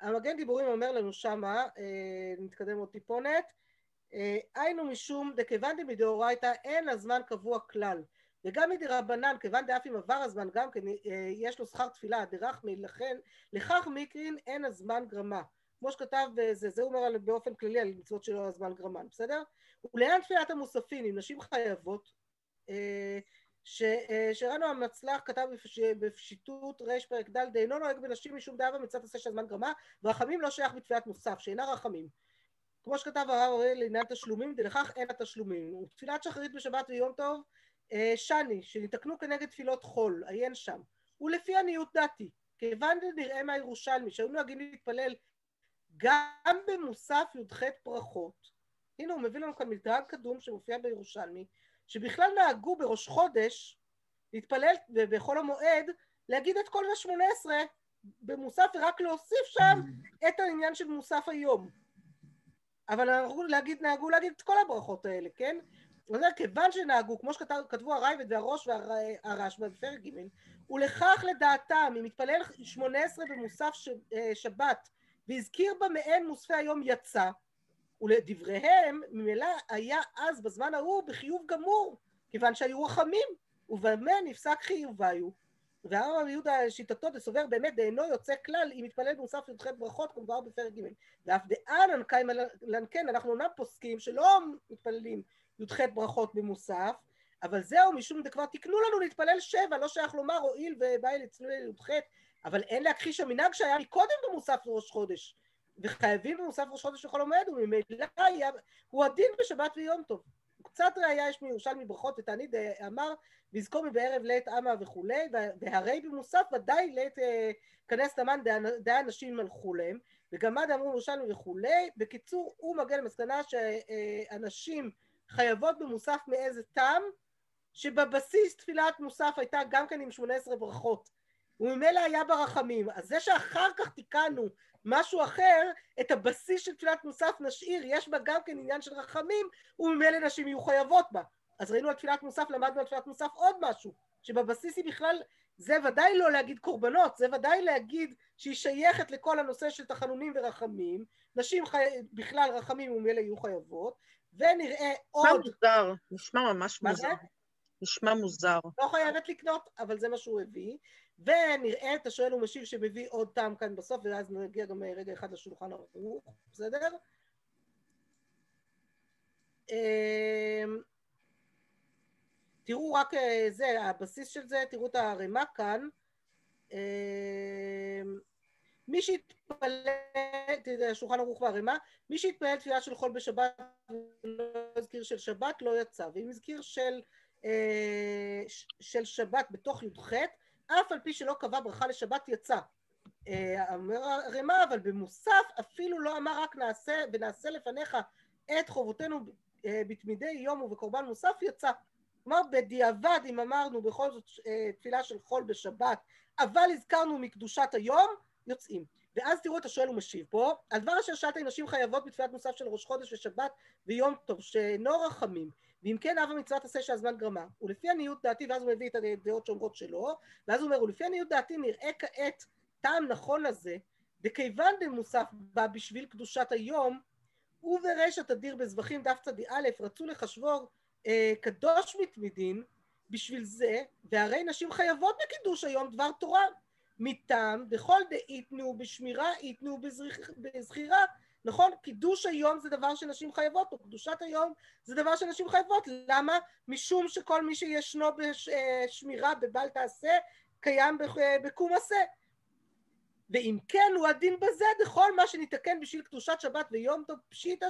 [SPEAKER 1] המגן דיבורים אומר לנו שמה, אה, נתקדם עוד טיפונת, אה, היינו משום דכיוון דמדאורייתא אין הזמן קבוע כלל. וגם מדרבנן כיוון דאף אם עבר הזמן גם כן אה, יש לו שכר תפילה דרחמי לכן לכך מקרין אין הזמן גרמה. כמו שכתב זה, זה אומר באופן כללי על מצוות שלו הזמן גרמן בסדר? ולעניין תפילת המוספין אם נשים חייבות שראינו המצלח כתב בפשיטות ריש פרק ד' אינו נוהג בנשים משום דאבה מצוות עשה של זמן גרמה ורחמים לא שייך בתפילת מוסף שאינה רחמים. כמו שכתב הרב אוריאל לעניין תשלומים ולכך אין התשלומים ותפילת שחרית בשבת ויום טוב אה, שני שנתקנו כנגד תפילות חול עיין שם. ולפי עניות דעתי כיוון דנראה מהירושלמי שהיו נוהגים להתפלל גם במוסף י"ח ברכות הנה הוא מביא לנו כאן מדרג קדום שמופיע בירושלמי שבכלל נהגו בראש חודש להתפלל בחול המועד להגיד את כל השמונה עשרה במוסף ורק להוסיף שם את העניין של מוסף היום. אבל נהגו להגיד, נהגו להגיד את כל הברכות האלה, כן? אז כיוון שנהגו, כמו שכתבו הרייבד והראש והרשב"א בפרק ג', ולכך לדעתם, אם מתפלל שמונה עשרה במוסף אה, שבת והזכיר בה מעין מוספי היום יצא, ולדבריהם ממילא היה אז בזמן ההוא בחיוב גמור, כיוון שהיו רחמים, ובמה נפסק חיוביו. והרב יהודה שיטתו דסובר באמת דאינו יוצא כלל אם מתפלל במוסף י"ח ברכות כמובן בפרק ג' ואף אנקיים לנקן אנחנו אומנם פוסקים שלא מתפללים י"ח ברכות במוסף אבל זהו משום דכבר תקנו לנו להתפלל שבע לא שייך לומר הואיל ובאי לצלול י"ח אבל אין להכחיש המנהג שהיה מקודם במוסף ראש חודש וחייבים במוסף ראש חודש וחול המועד, וממילא הוא הדין בשבת ויום טוב. קצת ראייה יש מירושלמי ברכות ותענית אמר ויזכור מבערב לעת אמה וכולי והרי במוסף ודאי לעת כנס תמן דעה נשים מלכו להם וגם מה דאמרו ירושלמי וכולי. בקיצור הוא מגיע למסקנה שאנשים חייבות במוסף מאיזה טעם שבבסיס תפילת מוסף הייתה גם כן עם שמונה עשרה ברכות. וממילא היה ברחמים. אז זה שאחר כך תיקנו משהו אחר, את הבסיס של תפילת מוסף נשאיר, יש בה גם כן עניין של רחמים, וממילא נשים יהיו חייבות בה. אז ראינו על תפילת מוסף, למדנו על תפילת מוסף עוד משהו, שבבסיס היא בכלל, זה ודאי לא להגיד קורבנות, זה ודאי להגיד שהיא שייכת לכל הנושא של תחנונים ורחמים, נשים חי... בכלל רחמים וממילא יהיו חייבות, ונראה עוד...
[SPEAKER 3] נשמע מוזר, נשמע ממש מוזר. נשמע מוזר.
[SPEAKER 1] לא חייבת לקנות, אבל זה מה שהוא הביא. ונראה את השואל ומשיב שמביא עוד טעם כאן בסוף, ואז נגיע גם רגע אחד לשולחן ערוך, בסדר? אמ, תראו רק אה, זה, הבסיס של זה, תראו את הערימה כאן. אמ, מי שהתפלל, תראה, שולחן ערוך והערימה, מי שהתפלל תפילה של חול בשבת ולא הזכיר של שבת לא יצא, ואם הזכיר של, אה, של שבת בתוך י"ח אף על פי שלא קבע ברכה לשבת יצא. אה, אומר הרמ"א, אבל במוסף אפילו לא אמר רק נעשה ונעשה לפניך את חובותינו אה, בתמידי יום ובקורבן מוסף יצא. כלומר בדיעבד אם אמרנו בכל זאת אה, תפילה של חול בשבת אבל הזכרנו מקדושת היום יוצאים. ואז תראו את השואל ומשיב פה, על דבר אשר שאלת אם נשים חייבות בתפילת מוסף של ראש חודש ושבת ויום טוב שאינו רחמים ואם כן אב המצווה תעשה שהזמן גרמה ולפי עניות דעתי ואז הוא מביא את הדעות שאומרות שלא ואז הוא אומר ולפי עניות דעתי נראה כעת טעם נכון לזה וכיוון דמוסף בא בשביל קדושת היום ובריש התדיר בזבחים דף צדי א' רצו לחשבור אה, קדוש מתמידין בשביל זה והרי נשים חייבות בקידוש היום דבר תורה. מטעם דכל דאיתנו בשמירה איתנו בזכירה נכון? קידוש היום זה דבר שנשים חייבות, או קדושת היום זה דבר שנשים חייבות. למה? משום שכל מי שישנו בשמירה בבל תעשה, קיים בקום עשה. ואם כן, הוא הדין בזה, דכל מה שניתקן בשביל קדושת שבת ויום טוב פשיטא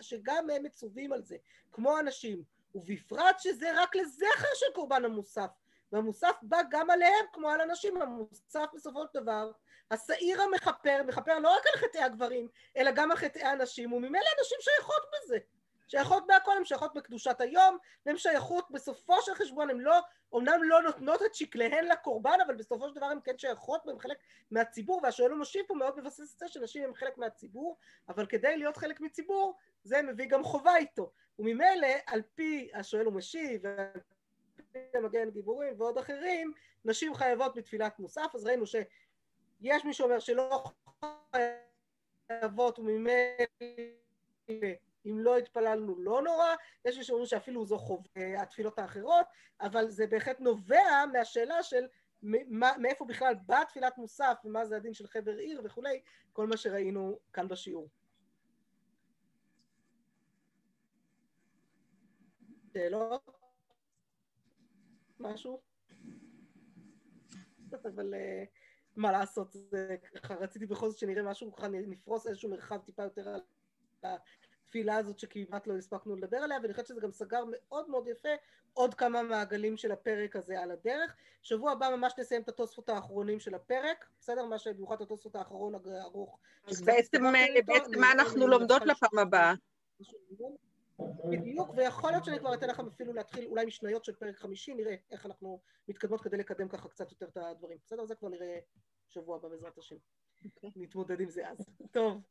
[SPEAKER 1] שגם הם מצווים על זה, כמו אנשים. ובפרט שזה רק לזכר של קורבן המוסף. והמוסף בא גם עליהם כמו על אנשים, המוסף בסופו של דבר השעיר המכפר, מכפר לא רק על חטאי הגברים, אלא גם על חטאי הנשים, וממילא הנשים שייכות בזה. שייכות בהכל, הן שייכות בקדושת היום, והן שייכות בסופו של חשבון, הן לא, אומנם לא נותנות את שקליהן לקורבן, אבל בסופו של דבר הן כן שייכות והן חלק מהציבור, והשואל ומשיב פה מאוד מבסס את זה שנשים הן חלק מהציבור, אבל כדי להיות חלק מציבור, זה מביא גם חובה איתו. וממילא, על פי השואל ומשיב, ועל פי המגן גיבורים ועוד אחרים, נשים חייבות בתפילת מוסף, אז ראינו ש... יש מי שאומר שלא חייבות וממילא אם לא התפללנו לא נורא, יש מי שאומרים שאפילו זו חוב התפילות האחרות, אבל זה בהחלט נובע מהשאלה של מאיפה בכלל באה תפילת מוסף ומה זה הדין של חבר עיר וכולי, כל מה שראינו כאן בשיעור. שאלות? משהו? אבל... מה לעשות, זה ככה רציתי בכל זאת שנראה משהו, ככה נפרוס איזשהו מרחב טיפה יותר על התפילה הזאת שכמעט לא הספקנו לדבר עליה, ואני חושבת שזה גם סגר מאוד מאוד יפה עוד כמה מעגלים של הפרק הזה על הדרך. שבוע הבא ממש נסיים את התוספות האחרונים של הפרק, בסדר? מה שבמיוחד התוספות האחרון הארוך.
[SPEAKER 3] אז בעצם מה אנחנו לומדות לפעם הבאה?
[SPEAKER 1] בדיוק, ויכול להיות שאני כבר אתן לכם אפילו להתחיל אולי משניות של פרק חמישי, נראה איך אנחנו מתקדמות כדי לקדם ככה קצת יותר את הדברים. בסדר? זה כבר נראה שבוע הבא בעזרת השם. אוקיי. נתמודד עם זה אז. טוב.